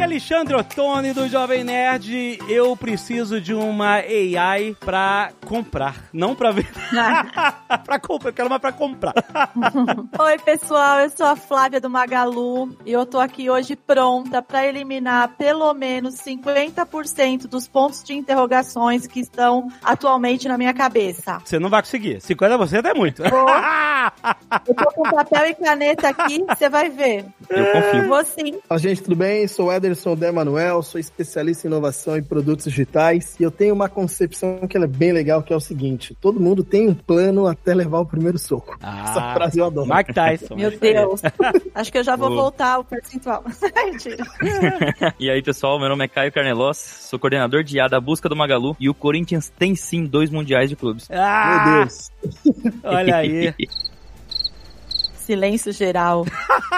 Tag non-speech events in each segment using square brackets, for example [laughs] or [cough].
Aqui é Alexandre Ottoni do Jovem Nerd. Eu preciso de uma AI pra comprar, não pra ver. [laughs] pra comprar, eu quero uma pra comprar. [laughs] Oi, pessoal, eu sou a Flávia do Magalu e eu tô aqui hoje pronta para eliminar pelo menos 50% dos pontos de interrogações que estão atualmente na minha cabeça. Você não vai conseguir. 50% é muito. Vou. [laughs] Eu tô com papel e caneta aqui, você vai ver. Eu confio. Vou sim. Fala, gente, tudo bem? Sou o Ederson De Manuel, sou especialista em inovação em produtos digitais e eu tenho uma concepção que ela é bem legal, que é o seguinte: todo mundo tem um plano até levar o primeiro soco. Essa frase eu adoro. Mike Tyson. Meu Deus. [laughs] Acho que eu já vou Boa. voltar ao percentual. [laughs] E aí, pessoal, meu nome é Caio Carnelos, sou coordenador de IA da Busca do Magalu e o Corinthians tem sim dois mundiais de clubes. Meu Ah, Deus. olha aí. [laughs] Silêncio geral.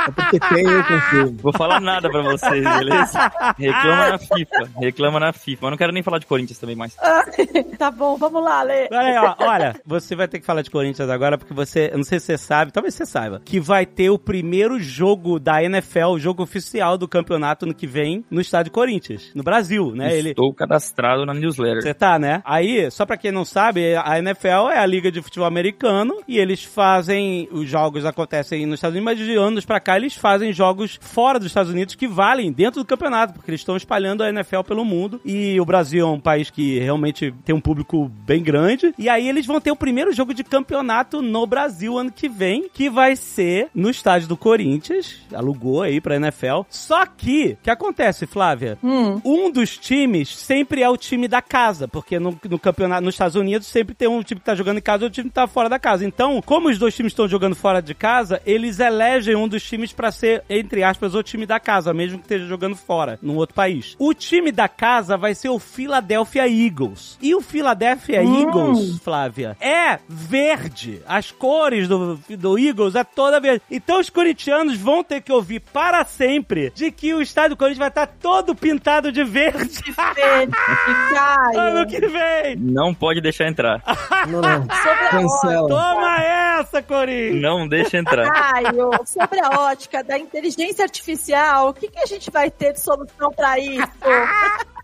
É porque tem, eu confio. Vou falar nada pra vocês, beleza? Reclama na FIFA, reclama na FIFA. Mas não quero nem falar de Corinthians também mais. [laughs] tá bom, vamos lá, Lê. Olha aí, ó, olha, você vai ter que falar de Corinthians agora, porque você, eu não sei se você sabe, talvez você saiba, que vai ter o primeiro jogo da NFL, o jogo oficial do campeonato no que vem, no estádio Corinthians, no Brasil, né? Ele, Estou cadastrado na newsletter. Você tá, né? Aí, só pra quem não sabe, a NFL é a liga de futebol americano e eles fazem, os jogos acontecem nos Estados Unidos, mas de anos pra cá eles fazem jogos fora dos Estados Unidos que valem dentro do campeonato, porque eles estão espalhando a NFL pelo mundo e o Brasil é um país que realmente tem um público bem grande. E aí eles vão ter o primeiro jogo de campeonato no Brasil ano que vem, que vai ser no estádio do Corinthians, alugou aí pra NFL. Só que, o que acontece, Flávia? Hum. um dos times sempre é o time da casa, porque no, no campeonato nos Estados Unidos sempre tem um time que tá jogando em casa e outro time que tá fora da casa. Então, como os dois times estão jogando fora de casa, eles elegem um dos times pra ser, entre aspas, o time da casa, mesmo que esteja jogando fora, num outro país. O time da casa vai ser o Philadelphia Eagles. E o Philadelphia Hum. Eagles, Flávia, é verde. As cores do, do Eagles é toda verde. Então os corintianos vão ter que ouvir para sempre de que o estádio do Corinthians vai estar todo pintado de verde. Verde, [laughs] Ano Caio. que vem! Não pode deixar entrar. Não, não. [laughs] Sobre a Cancela. Toma essa, Corinthians! Não deixa entrar. Caio, sobre a ótica da inteligência artificial, o que, que a gente vai ter de solução pra isso?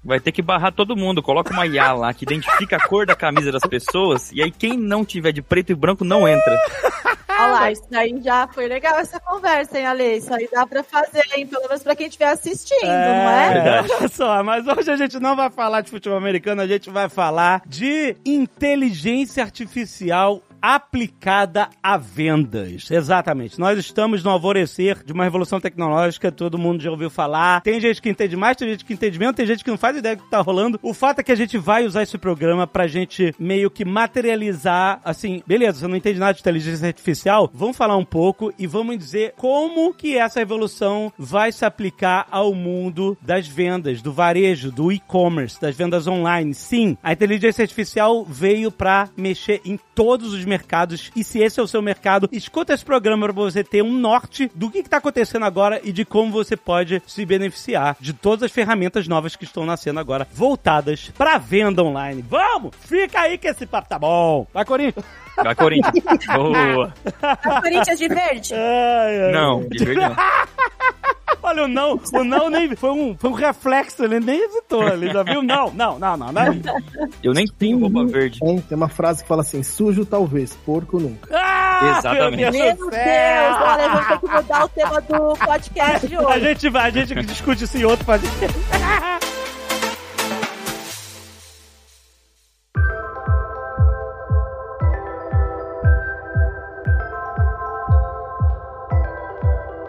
Vai ter que barrar todo mundo. Coloca uma IA lá que identifica a cor da camisa das pessoas e aí quem não tiver de preto e branco não entra. Olha lá, isso daí já foi legal essa conversa, hein, Ale? Isso aí dá pra fazer, hein? Pelo menos pra quem estiver assistindo, não é? Verdade. olha só, mas hoje a gente não vai falar de futebol americano, a gente vai falar de inteligência artificial aplicada a vendas. Exatamente. Nós estamos no alvorecer de uma revolução tecnológica, todo mundo já ouviu falar. Tem gente que entende mais, tem gente que entende menos, tem gente que não faz ideia do que tá rolando. O fato é que a gente vai usar esse programa pra gente meio que materializar, assim, beleza, você não entende nada de inteligência artificial, vamos falar um pouco e vamos dizer como que essa revolução vai se aplicar ao mundo das vendas, do varejo, do e-commerce, das vendas online. Sim, a inteligência artificial veio pra mexer em todos os mercados e se esse é o seu mercado, escuta esse programa para você ter um norte do que está acontecendo agora e de como você pode se beneficiar de todas as ferramentas novas que estão nascendo agora, voltadas para venda online. Vamos! Fica aí que esse papo tá bom. Vai, Corinthians! Vai, Corinthians. [laughs] Boa. A Corinthians de verde? Ai, ai. Não, de verdade não. [laughs] Olha, o não, o não nem foi um, foi um reflexo, ele nem hesitou, ele já viu? Não, não, não, não, não. é. Eu nem tenho roupa verde. Tem, tem uma frase que fala assim: sujo talvez, porco nunca. Ah, Exatamente. meu Meu Deus do Deus, céu. olha, vamos ter que mudar o tema do podcast de [laughs] A hoje. gente vai, a gente discute isso em outro podcast.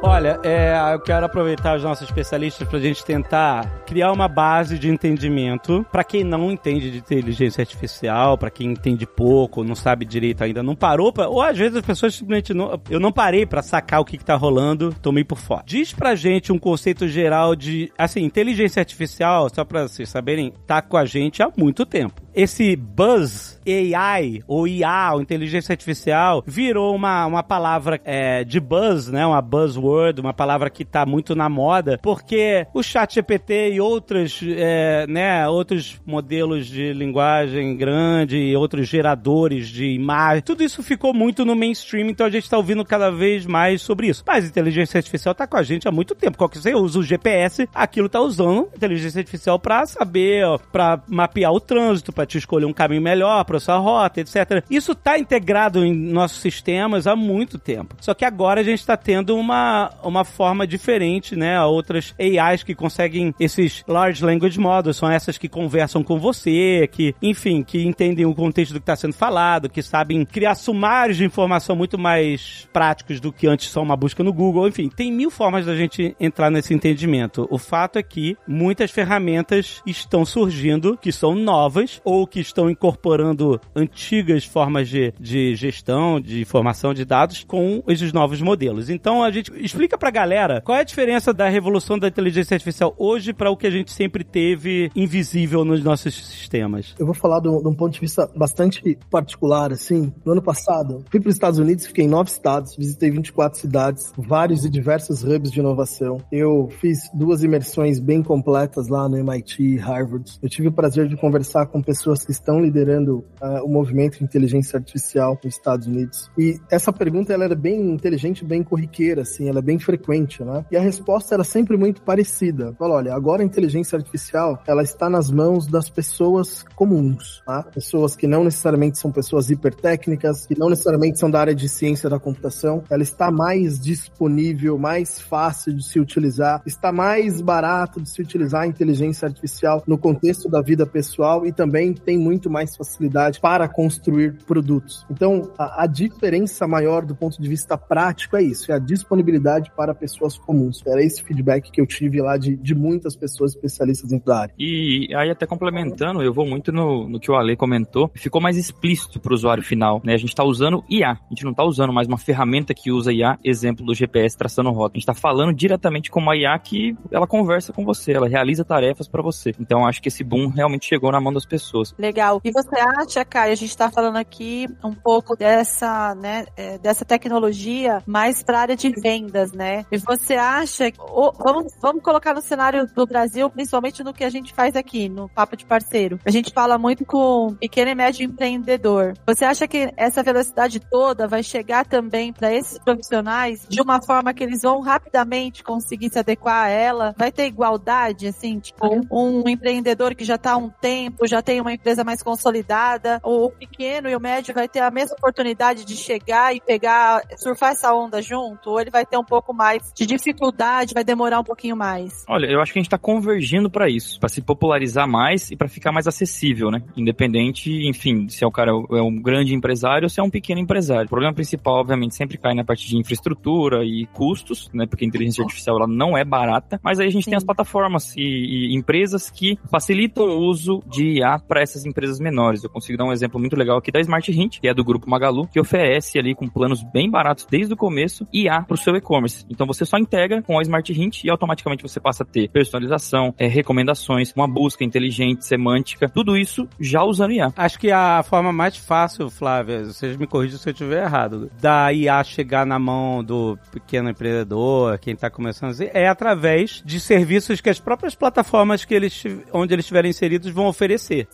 Olha, é, eu quero aproveitar os nossos especialistas para a gente tentar criar uma base de entendimento para quem não entende de inteligência artificial, para quem entende pouco, não sabe direito ainda, não parou, pra, ou às vezes as pessoas simplesmente não. Eu não parei para sacar o que, que tá rolando, tomei por fora. Diz pra gente um conceito geral de. Assim, inteligência artificial, só pra vocês saberem, tá com a gente há muito tempo. Esse buzz AI, ou IA, ou inteligência artificial, virou uma, uma palavra é, de buzz, né? Uma buzzword, uma palavra que tá muito na moda, porque o chat GPT e outros, é, né, outros modelos de linguagem grande e outros geradores de imagem, tudo isso ficou muito no mainstream, então a gente tá ouvindo cada vez mais sobre isso. Mas inteligência artificial tá com a gente há muito tempo. Qual que você usa o GPS, aquilo tá usando inteligência artificial para saber, para mapear o trânsito, para te escolher um caminho melhor, para sua rota, etc. Isso tá integrado em nossos sistemas há muito tempo. Só que agora a gente está tendo uma, uma forma diferente, né? Outras AIs que conseguem esses large language models, são essas que conversam com você, que, enfim, que entendem o contexto do que está sendo falado, que sabem criar sumários de informação muito mais práticos do que antes só uma busca no Google. Enfim, tem mil formas da gente entrar nesse entendimento. O fato é que muitas ferramentas estão surgindo que são novas ou que estão incorporando antigas formas de, de gestão, de informação de dados com esses novos modelos. Então a gente explica pra galera qual é a diferença da revolução da inteligência artificial hoje para o que a gente sempre teve invisível nos nossos sistemas. Eu vou falar de um ponto de vista bastante particular, assim. No ano passado, fui para os Estados Unidos, fiquei em nove estados, visitei 24 cidades, vários e diversos hubs de inovação. Eu fiz duas imersões bem completas lá no MIT, Harvard. Eu tive o prazer de conversar com pessoas que estão liderando uh, o movimento de inteligência artificial nos Estados Unidos. E essa pergunta ela era bem inteligente, bem corriqueira, assim, ela é bem frequente, né? E a resposta era sempre muito parecida. Fala, olha, agora a inteligência artificial ela está nas mãos das pessoas comuns, tá? Pessoas que não necessariamente são pessoas hipertécnicas, que não necessariamente são da área de ciência da computação. Ela está mais disponível, mais fácil de se utilizar, está mais barato de se utilizar a inteligência artificial no contexto da vida pessoal e também tem muito mais facilidade para construir produtos. Então, a, a diferença maior do ponto de vista prático é isso, é a disponibilidade para pessoas comuns. Era esse feedback que eu tive lá de, de muitas pessoas especialistas dentro da área. E aí, até complementando, eu vou muito no, no que o Ale comentou, ficou mais explícito para o usuário final. Né? A gente está usando IA, a gente não está usando mais uma ferramenta que usa IA, exemplo do GPS traçando rota. A gente está falando diretamente com uma IA que ela conversa com você, ela realiza tarefas para você. Então, acho que esse boom realmente chegou na mão das pessoas. Legal. E você acha, Kai, a gente está falando aqui um pouco dessa, né, é, dessa tecnologia mais para área de vendas, né? E você acha, ou, vamos, vamos colocar no cenário do Brasil, principalmente no que a gente faz aqui, no Papo de Parceiro. A gente fala muito com pequeno e médio empreendedor. Você acha que essa velocidade toda vai chegar também para esses profissionais de uma forma que eles vão rapidamente conseguir se adequar a ela? Vai ter igualdade, assim, tipo, um empreendedor que já está há um tempo, já tem uma empresa mais consolidada, o pequeno e o médio vai ter a mesma oportunidade de chegar e pegar, surfar essa onda junto, ou ele vai ter um pouco mais de dificuldade, vai demorar um pouquinho mais? Olha, eu acho que a gente está convergindo para isso, para se popularizar mais e para ficar mais acessível, né? Independente, enfim, se é o cara é um grande empresário ou se é um pequeno empresário. O problema principal, obviamente, sempre cai na parte de infraestrutura e custos, né? Porque a inteligência artificial ela não é barata, mas aí a gente Sim. tem as plataformas e, e, empresas que facilitam o uso de IA para essas empresas menores. Eu consigo dar um exemplo muito legal aqui da Smart Hint, que é do grupo Magalu, que oferece ali com planos bem baratos desde o começo IA para o seu e-commerce. Então você só integra com a Smart Hint e automaticamente você passa a ter personalização, é, recomendações, uma busca inteligente, semântica, tudo isso já usando IA. Acho que a forma mais fácil, Flávia, vocês me corrijam se eu estiver errado, da IA chegar na mão do pequeno empreendedor, quem está começando é através de serviços que as próprias plataformas que eles, onde eles estiverem inseridos vão oferecer.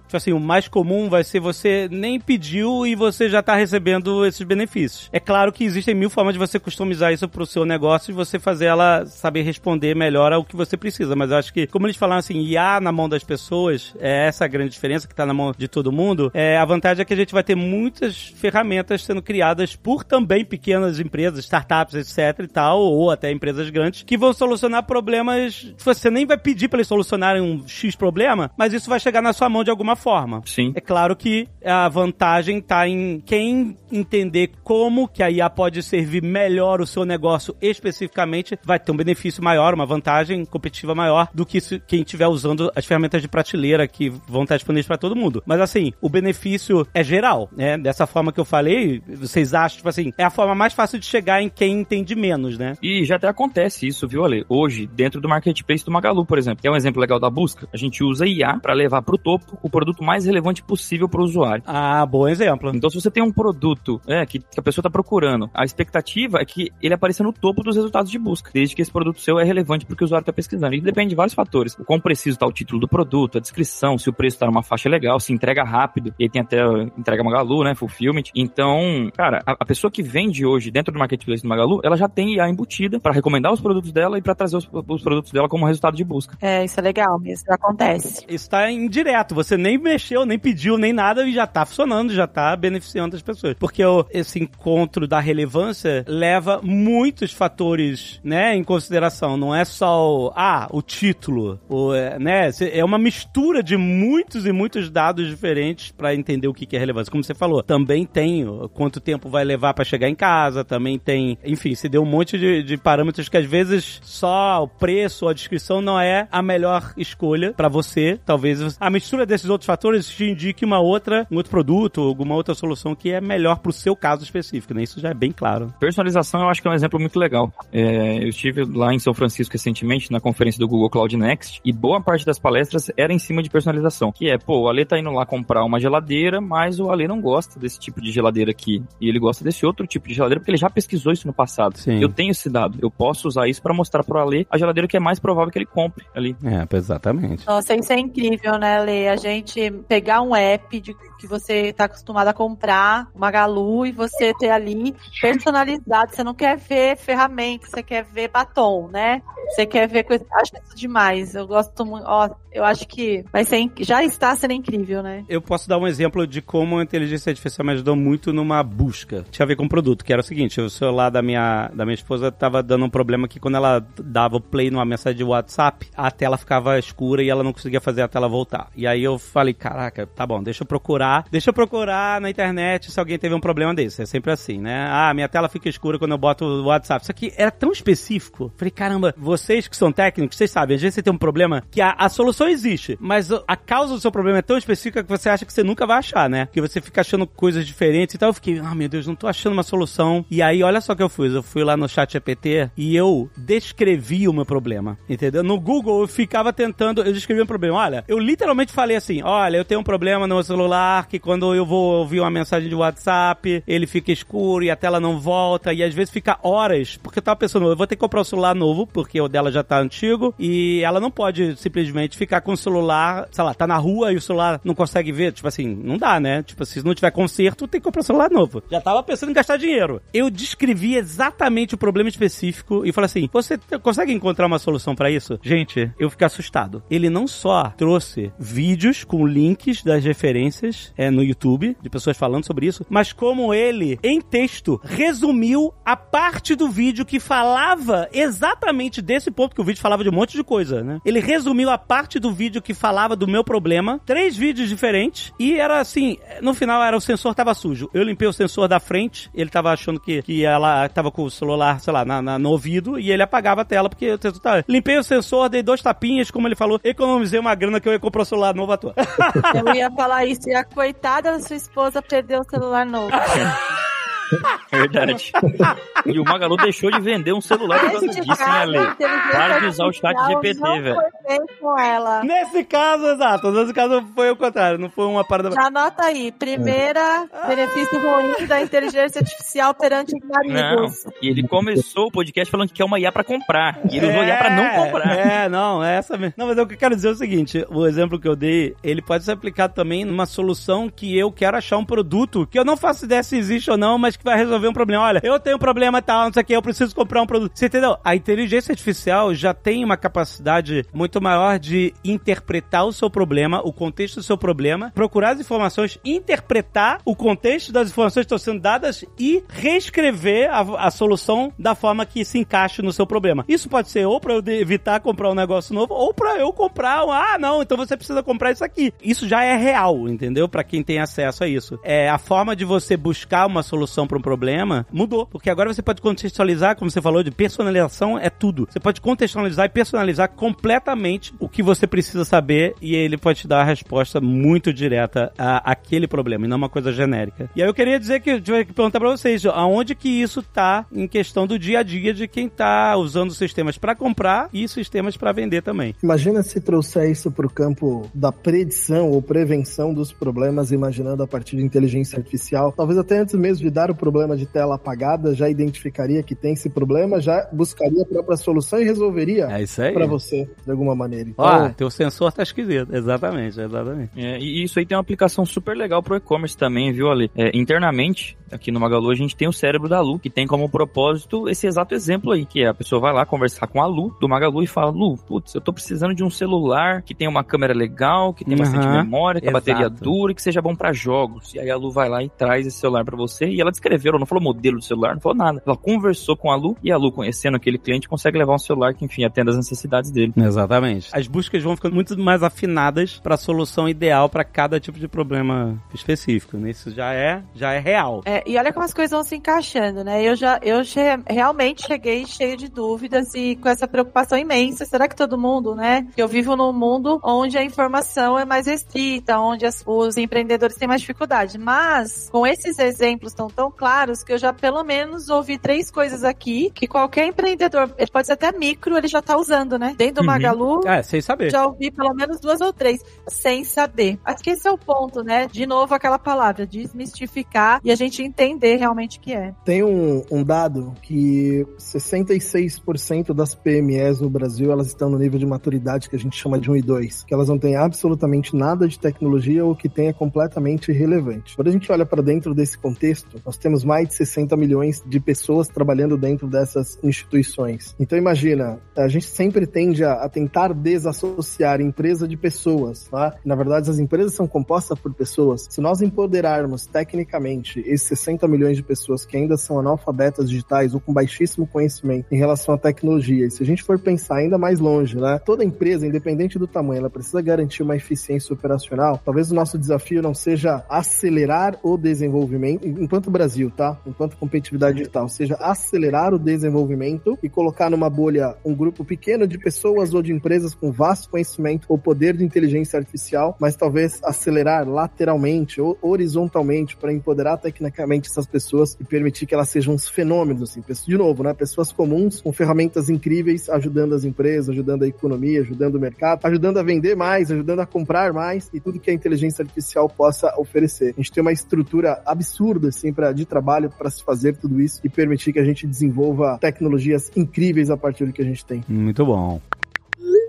Tipo assim, o mais comum vai ser você nem pediu e você já está recebendo esses benefícios. É claro que existem mil formas de você customizar isso para o seu negócio e você fazer ela saber responder melhor ao que você precisa. Mas eu acho que, como eles falaram assim, IA na mão das pessoas, é essa a grande diferença que está na mão de todo mundo. É, a vantagem é que a gente vai ter muitas ferramentas sendo criadas por também pequenas empresas, startups, etc e tal, ou até empresas grandes, que vão solucionar problemas. Você nem vai pedir para eles solucionarem um X problema, mas isso vai chegar na sua mão de alguma forma. Sim. É claro que a vantagem está em quem entender como que a IA pode servir melhor o seu negócio especificamente, vai ter um benefício maior, uma vantagem competitiva maior do que quem estiver usando as ferramentas de prateleira que vão estar disponíveis para todo mundo. Mas assim, o benefício é geral, né? Dessa forma que eu falei, vocês acham, tipo assim, é a forma mais fácil de chegar em quem entende menos, né? E já até acontece isso, viu, Ale? Hoje, dentro do marketplace do Magalu, por exemplo, que é um exemplo legal da busca, a gente usa IA para levar para o topo o produto mais relevante possível para o usuário. Ah, bom exemplo. Então, se você tem um produto é, que, que a pessoa está procurando, a expectativa é que ele apareça no topo dos resultados de busca, desde que esse produto seu é relevante para o que o usuário está pesquisando. E depende de vários fatores. O quão preciso está o título do produto, a descrição, se o preço está numa faixa legal, se entrega rápido, e aí tem até entrega Magalu, né, fulfillment. Então, cara, a, a pessoa que vende hoje dentro do marketplace do Magalu, ela já tem a embutida para recomendar os produtos dela e para trazer os, os, produtos dela como resultado de busca. É, isso é legal mesmo, acontece. Isso está indireto, você nem mexeu, nem pediu, nem nada e já está funcionando, já está beneficiando as pessoas. Porque esse encontro da relevância leva muitos fatores, né, em consideração. Não é só o, ah, o título, o, é, né, é uma mistura de muitos e muitos dados diferentes para entender o que é relevância. Como você falou, também tem quanto tempo vai levar para chegar em casa, também tem, enfim, se deu um monte de, de parâmetros que às vezes só o preço ou a descrição não é a melhor escolha para você. Talvez a mistura desses outros fatores te indique uma outra, um outro produto, alguma outra solução que é melhor pro seu caso específico, né? Isso já é bem claro. Personalização eu acho que é um exemplo muito legal. É, eu estive lá em São Francisco recentemente na conferência do Google Cloud Next e boa parte das palestras era em cima de personalização. Que é, pô, o Ale tá indo lá comprar uma geladeira, mas o Ale não gosta desse tipo de geladeira aqui. E ele gosta desse outro tipo de geladeira porque ele já pesquisou isso no passado. Sim. Eu tenho esse dado. Eu posso usar isso para mostrar pro Ale a geladeira que é mais provável que ele compre ali. É, exatamente. Nossa, isso é incrível, né, Ale? A gente pegar um app de que você está acostumado a comprar, uma Galu, e você ter ali personalizado. Você não quer ver ferramenta, você quer ver batom, né? Você quer ver coisa. Acho isso demais. Eu gosto muito. Ó, eu acho que vai ser. Já está sendo incrível, né? Eu posso dar um exemplo de como a inteligência artificial me ajudou muito numa busca. Tinha a ver com o produto, que era o seguinte: o celular da minha, da minha esposa tava dando um problema que quando ela dava o play numa mensagem de WhatsApp, a tela ficava escura e ela não conseguia fazer a tela voltar. E aí eu falei: caraca, tá bom, deixa eu procurar. Deixa eu procurar na internet se alguém teve um problema desse. É sempre assim, né? Ah, minha tela fica escura quando eu boto o WhatsApp. Isso aqui era tão específico. Falei: caramba, vocês que são técnicos, vocês sabem, às vezes você tem um problema que a, a solução existe, mas a causa do seu problema é tão específica que você acha que você nunca vai achar, né? Que você fica achando coisas diferentes e tal. Eu fiquei, ah, meu Deus, não tô achando uma solução. E aí, olha só o que eu fiz. Eu fui lá no chat GPT e eu descrevi o meu problema, entendeu? No Google eu ficava tentando, eu descrevi um problema. Olha, eu literalmente falei assim, olha, eu tenho um problema no meu celular que quando eu vou ouvir uma mensagem de WhatsApp, ele fica escuro e a tela não volta e às vezes fica horas, porque eu tava pensando, eu vou ter que comprar um celular novo, porque o dela já tá antigo e ela não pode simplesmente ficar com o celular, sei lá, tá na rua e o celular não consegue ver. Tipo assim, não dá, né? Tipo, se não tiver conserto, tem que comprar um celular novo. Já tava pensando em gastar dinheiro. Eu descrevi exatamente o problema específico e falei assim: você consegue encontrar uma solução para isso? Gente, eu fiquei assustado. Ele não só trouxe vídeos com links das referências é, no YouTube, de pessoas falando sobre isso, mas como ele, em texto, resumiu a parte do vídeo que falava exatamente desse ponto que o vídeo falava de um monte de coisa, né? Ele resumiu a parte do vídeo que falava do meu problema, três vídeos diferentes, e era assim, no final era o sensor tava sujo. Eu limpei o sensor da frente, ele tava achando que, que ela tava com o celular, sei lá, na, na, no ouvido, e ele apagava a tela, porque o sensor tava... Limpei o sensor, dei dois tapinhas, como ele falou, economizei uma grana que eu ia comprar o celular novo à toa. [laughs] Eu ia falar isso, e a coitada da sua esposa perdeu o celular novo. [laughs] Verdade. e o Magalu deixou de vender um celular por causa disso, hein, Ale? Para de usar o chat GPT, velho. Com ela. Nesse caso, exato. Nesse caso foi o contrário, não foi uma parada. Já anota aí. Primeira benefício ruim da inteligência artificial perante amigos. Não. E ele começou o podcast falando que quer uma IA pra comprar. E ele é, usou IA pra não comprar. É, não, é essa mesmo. Não, mas o que eu quero dizer é o seguinte: o exemplo que eu dei, ele pode ser aplicado também numa solução que eu quero achar um produto que eu não faço ideia se existe ou não, mas que vai resolver um problema. Olha, eu tenho um problema tal, não sei o que, eu preciso comprar um produto. Você entendeu? A inteligência artificial já tem uma capacidade muito maior de interpretar o seu problema, o contexto do seu problema, procurar as informações, interpretar o contexto das informações que estão sendo dadas e reescrever a, a solução da forma que se encaixe no seu problema. Isso pode ser ou para eu evitar comprar um negócio novo, ou para eu comprar um, ah, não, então você precisa comprar isso aqui. Isso já é real, entendeu? Para quem tem acesso a isso. É a forma de você buscar uma solução solução para um problema, mudou. Porque agora você pode contextualizar, como você falou, de personalização é tudo. Você pode contextualizar e personalizar completamente o que você precisa saber e ele pode te dar a resposta muito direta a aquele problema e não uma coisa genérica. E aí eu queria dizer que tive que perguntar para vocês, aonde que isso tá em questão do dia a dia de quem tá usando sistemas para comprar e sistemas para vender também. Imagina se trouxer isso para o campo da predição ou prevenção dos problemas, imaginando a partir de inteligência artificial. Talvez até antes mesmo de dar o problema de tela apagada, já identificaria que tem esse problema, já buscaria a própria solução e resolveria é para você, de alguma maneira. Então, Ó, teu sensor tá esquisito. Exatamente, exatamente. É, e isso aí tem uma aplicação super legal pro e-commerce também, viu, Ali? É, internamente, aqui no Magalu, a gente tem o cérebro da Lu, que tem como propósito esse exato exemplo aí, que é a pessoa vai lá conversar com a Lu, do Magalu, e fala, Lu, putz, eu tô precisando de um celular que tenha uma câmera legal, que tenha uhum, bastante memória, que a bateria dura e que seja bom para jogos. E aí a Lu vai lá e traz esse celular para você, e ela descreveu, ela não falou modelo do celular, não falou nada. Ela conversou com a Lu, e a Lu, conhecendo aquele cliente, consegue levar um celular que, enfim, atenda as necessidades dele. Exatamente. As buscas vão ficando muito mais afinadas para a solução ideal para cada tipo de problema específico. Né? Isso já é, já é real. É, e olha como as coisas vão se encaixando, né? Eu já, eu che realmente cheguei cheio de dúvidas e com essa preocupação imensa. Será que todo mundo, né? Eu vivo num mundo onde a informação é mais restrita, onde as, os empreendedores têm mais dificuldade. Mas, com esses exemplos tão, tão claros, que eu já pelo menos ouvi três coisas aqui que qualquer empreendedor, ele pode ser até micro, ele já tá usando, né? Dentro do uhum. Magalu. É, sem saber. Já ouvi pelo menos duas ou três, sem saber. Acho que esse é o ponto, né? De novo, aquela palavra, desmistificar e a gente entender realmente o que é. Tem um, um dado que 66% das PMEs no Brasil, elas estão no nível de maturidade que a gente chama de 1 e 2, que elas não têm absolutamente nada de tecnologia ou que tenha completamente irrelevante. Quando a gente olha para dentro desse contexto, nós temos mais de 60 milhões de pessoas trabalhando dentro dessas instituições. Então imagina, a gente sempre tende a, a tentar desassociar empresa de pessoas, tá? Na verdade, as empresas são compostas por pessoas. Se nós empoderarmos tecnicamente esses 60 milhões de pessoas que ainda são analfabetas digitais ou com baixíssimo conhecimento em relação à tecnologia, e se a gente for pensar ainda mais longe, né? Toda empresa, independente do tamanho, ela precisa garantir uma eficiência operacional. Talvez o nosso desafio não seja acelerar o desenvolvimento, enquanto Brasil, tá? Enquanto competitividade digital, seja acelerar o desenvolvimento e colocar numa bolha um grupo pequeno de pessoas ou de empresas com vasto conhecimento ou poder de inteligência artificial, mas talvez acelerar lateralmente ou horizontalmente para empoderar tecnicamente essas pessoas e permitir que elas sejam uns fenômenos, assim, de novo, né? Pessoas comuns com ferramentas incríveis, ajudando as empresas, ajudando a economia, ajudando o mercado, ajudando a vender mais, ajudando a comprar mais e tudo que a inteligência artificial possa oferecer. A gente tem uma estrutura absurda, assim, pra, de trabalho para se fazer tudo isso e permitir que a gente desenvolva tecnologias incríveis a partir do que a gente tem. Muito bom.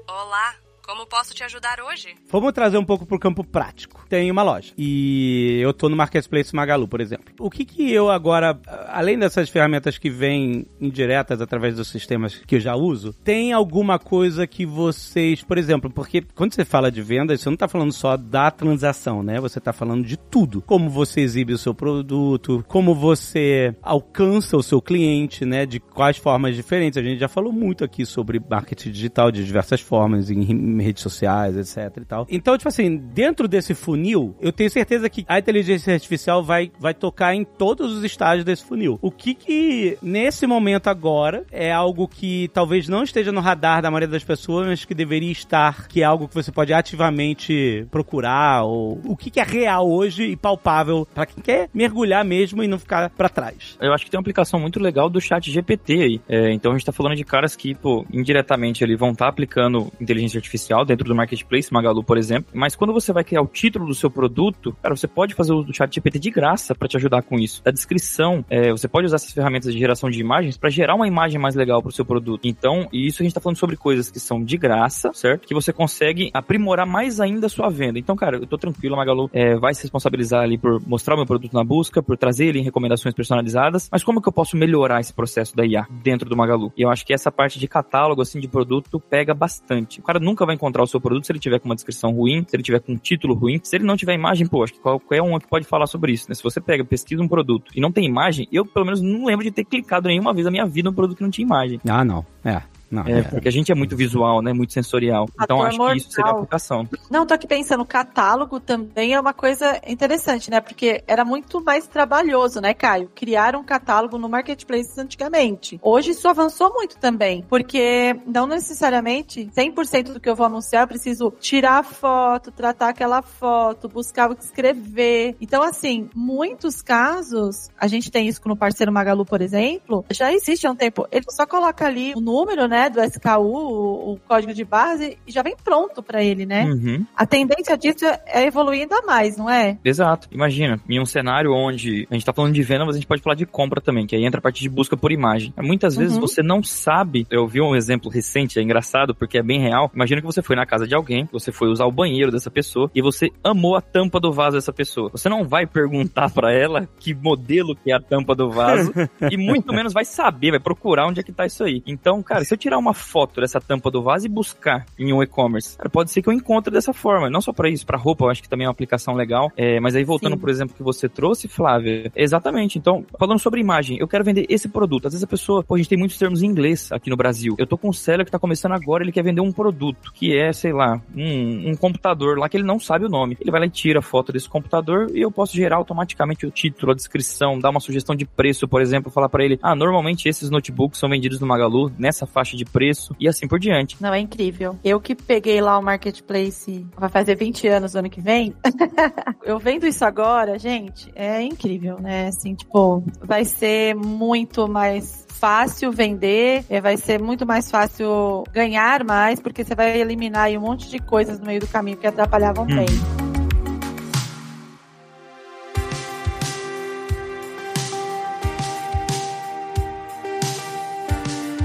Olá. Como posso te ajudar hoje? Vamos trazer um pouco pro campo prático. Tem uma loja e eu tô no Marketplace Magalu, por exemplo. O que que eu agora, além dessas ferramentas que vêm indiretas através dos sistemas que eu já uso, tem alguma coisa que vocês, por exemplo, porque quando você fala de vendas, você não tá falando só da transação, né? Você tá falando de tudo. Como você exibe o seu produto, como você alcança o seu cliente, né? De quais formas diferentes. A gente já falou muito aqui sobre marketing digital de diversas formas, em redes sociais, etc e tal. Então, tipo assim, dentro desse funil, eu tenho certeza que a inteligência artificial vai, vai tocar em todos os estágios desse funil. O que que, nesse momento agora, é algo que talvez não esteja no radar da maioria das pessoas, mas que deveria estar, que é algo que você pode ativamente procurar, ou o que que é real hoje e palpável para quem quer mergulhar mesmo e não ficar para trás. Eu acho que tem uma aplicação muito legal do chat GPT aí. É, então a gente tá falando de caras que, pô, indiretamente eles vão estar tá aplicando inteligência artificial dentro do Marketplace, Magalu, por exemplo. Mas quando você vai criar o título do seu produto, cara, você pode fazer o chat GPT de graça para te ajudar com isso. A descrição, é, você pode usar essas ferramentas de geração de imagens para gerar uma imagem mais legal para o seu produto. Então, e isso a gente tá falando sobre coisas que são de graça, certo? Que você consegue aprimorar mais ainda a sua venda. Então, cara, eu tô tranquilo, a Magalu é, vai se responsabilizar ali por mostrar o meu produto na busca, por trazer ele em recomendações personalizadas. Mas como que eu posso melhorar esse processo da IA dentro do Magalu? E eu acho que essa parte de catálogo, assim, de produto pega bastante. O cara nunca vai encontrar o seu produto se ele tiver com uma descrição ruim, se ele tiver com um título ruim. Se ele não tiver imagem, pô, acho que qualquer um que pode falar sobre isso, né? Se você pega, pesquisa um produto e não tem imagem, eu pelo menos não lembro de ter clicado nenhuma vez na minha vida um produto que não tinha imagem. Ah, não. É. Não, É, é. porque a gente é muito visual, né? Muito sensorial. Então acho que isso seria a mortal. aplicação. Não, tô aqui pensando, catálogo também é uma coisa interessante, né? Porque era muito mais trabalhoso, né, Caio? Criar um catálogo no marketplace antigamente. Hoje isso avançou muito também, porque não necessariamente 100% do que eu vou anunciar eu preciso tirar a foto, tratar aquela foto, buscar o que escrever. Então, assim, muitos casos, a gente tem isso no parceiro Magalu, por exemplo, já existe há um tempo. Ele só coloca ali o número, né, do SKU, o, o código de barras e já vem pronto pra ele, né? Uhum. A tendência disso é- evoluir ainda mais, não é? Exato. Imagina, em um cenário onde a gente tá falando de venda, mas a gente pode falar de compra também, que aí entra a parte de busca por imagem. Muitas vezes Uhum. você não sabe, eu vi um exemplo recente, é engraçado porque é bem real. Imagina que você foi na casa de alguém, você foi usar o banheiro dessa pessoa e você amou a tampa do vaso dessa pessoa. Você não vai perguntar pra ela que modelo que é a tampa do vaso [laughs] e muito menos vai saber, vai procurar onde é que tá isso aí. Então, cara, se eu tirar uma foto dessa tampa do vaso e buscar em um e-commerce, pode ser que eu encontre dessa forma. Não só pra isso, pra roupa, eu acho que também é uma aplicação legal. É, mas aí voltando, Sim. por exemplo, que você trouxe, Flávia, exatamente. Então, falando sobre imagem, eu quero vender esse produto. Às vezes a pessoa, pô, a gente tem muitos termos em inglês aqui no Brasil. Eu tô com um seller que tá começando agora, ele quer vender um produto, que é, sei lá, um, um computador lá que ele não sabe o nome. Ele vai lá e tira a foto desse computador e eu posso gerar automaticamente o título, a descrição, dar uma sugestão de preço, por exemplo, falar pra ele, ah, normalmente esses notebooks são vendidos no Magalu nessa faixa de preço e assim por diante. Não, é incrível. Eu que peguei lá o marketplace, vai fazer 20 anos no ano que vem. [laughs] eu vendo isso agora, gente, é incrível, né? Assim, tipo, vai ser muito mais fácil vender, é, vai ser muito mais fácil ganhar mais, porque você vai eliminar aí um monte de coisas no meio do caminho que atrapalhavam bem.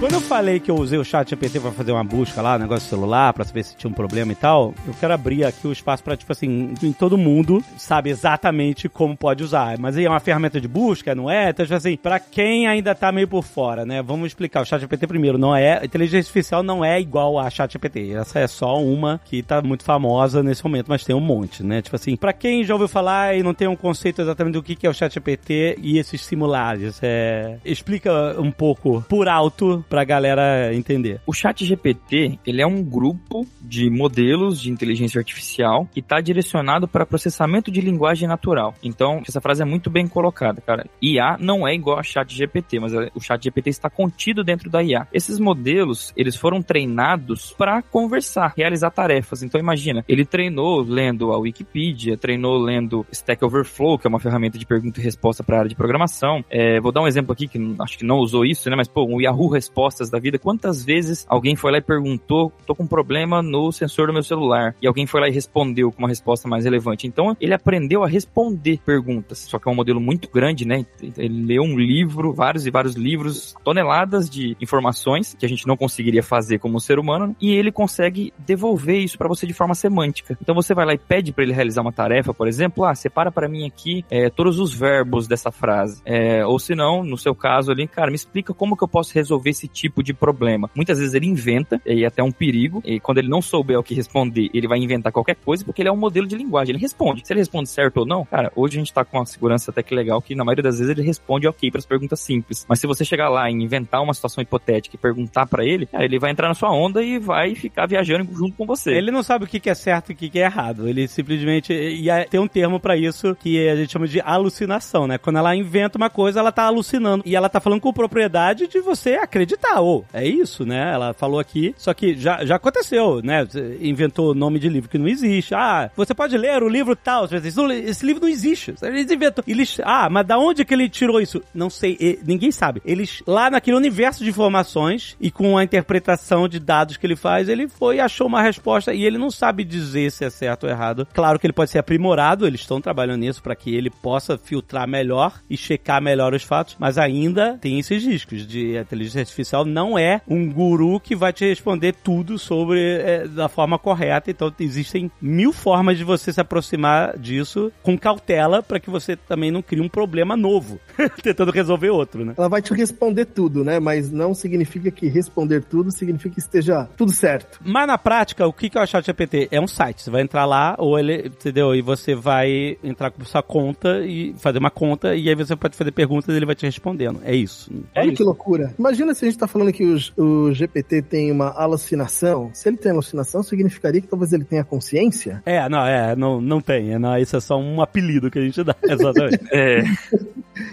Quando eu falei que eu usei o chat GPT pra fazer uma busca lá, negócio celular, pra saber se tinha um problema e tal, eu quero abrir aqui o espaço pra, tipo assim, todo mundo sabe exatamente como pode usar. Mas aí é uma ferramenta de busca, não é? Então, tipo assim, pra quem ainda tá meio por fora, né? Vamos explicar. O chat GPT primeiro, não é... Inteligência artificial não é igual a chat GPT. Essa é só uma que tá muito famosa nesse momento, mas tem um monte, né? Tipo assim, pra quem já ouviu falar e não tem um conceito exatamente do que é o chat GPT e esses simulares, é... Explica um pouco por alto pra galera entender. O Chat GPT, ele é um grupo de modelos de inteligência artificial que está direcionado para processamento de linguagem natural. Então, essa frase é muito bem colocada, cara. IA não é igual a Chat GPT, mas o Chat GPT está contido dentro da IA. Esses modelos, eles foram treinados para conversar, realizar tarefas. Então, imagina, ele treinou lendo a Wikipedia, treinou lendo Stack Overflow, que é uma ferramenta de pergunta e resposta para a área de programação. É, vou dar um exemplo aqui que acho que não usou isso, né? Mas, pô, um Yahoo Respostas da vida, quantas vezes alguém foi lá e perguntou, tô com um problema no sensor do meu celular, e alguém foi lá e respondeu com uma resposta mais relevante. Então, ele aprendeu a responder perguntas, só que é um modelo muito grande, né? Ele leu um livro, vários e vários livros, toneladas de informações que a gente não conseguiria fazer como ser humano, e ele consegue devolver isso para você de forma semântica. Então, você vai lá e pede para ele realizar uma tarefa, por exemplo, ah, separa para mim aqui é, todos os verbos dessa frase. É, ou se não, no seu caso ali, cara, me explica como que eu posso resolver esse tipo de problema. Muitas vezes ele inventa, e é até um perigo, e quando ele não souber o que responder, ele vai inventar qualquer coisa, porque ele é um modelo de linguagem, ele responde. Se ele responde certo ou não, cara, hoje a gente tá com uma segurança até que legal, que na maioria das vezes ele responde ok para as perguntas simples. Mas se você chegar lá e inventar uma situação hipotética e perguntar para ele, cara, ele vai entrar na sua onda e vai ficar viajando junto com você. Ele não sabe o que é certo e o que é errado. Ele simplesmente. E aí tem um termo pra isso que a gente chama de alucinação, né? Quando ela inventa uma coisa, ela tá alucinando. E ela tá falando com propriedade de você acreditar. Ou, é isso, né? Ela falou aqui. Só que já, já aconteceu, né? Inventou nome de livro que não existe. Ah, você pode ler o livro tal. Você diz, "Isso- Esse livro não existe. Eles inventou. Eles, ah, mas da onde que ele tirou isso? Não sei. ninguém sabe. Eles, lá naquele universo de informações e com a interpretação de dados que ele faz, ele foi e achou uma resposta e ele não sabe dizer se é certo ou errado. Claro que ele pode ser aprimorado, eles estão trabalhando nisso para que ele possa filtrar melhor e checar melhor os fatos, mas ainda tem esses riscos de inteligência artificial não é um guru que vai te responder tudo sobre é, da forma correta. Então existem mil formas de você se aproximar disso com cautela para que você também não crie um problema novo, [laughs] tentando resolver outro, né? Ela vai te responder tudo, né? Mas não significa que responder tudo significa que esteja tudo certo. Mas na prática, o que que é o ChatGPT? É um site. Você vai entrar lá, ou ele, entendeu? E você vai entrar com sua conta e fazer uma conta, e aí você pode fazer perguntas e ele vai te respondendo. É isso. É Olha isso. que loucura. Imagina se a gente tá falando que o, o GPT tem uma alucinação, se ele tem alucinação, significaria que talvez ele tenha consciência? É, não, é, não, não tem. É, não, isso é só um apelido que a gente dá. [laughs] Exatamente. É.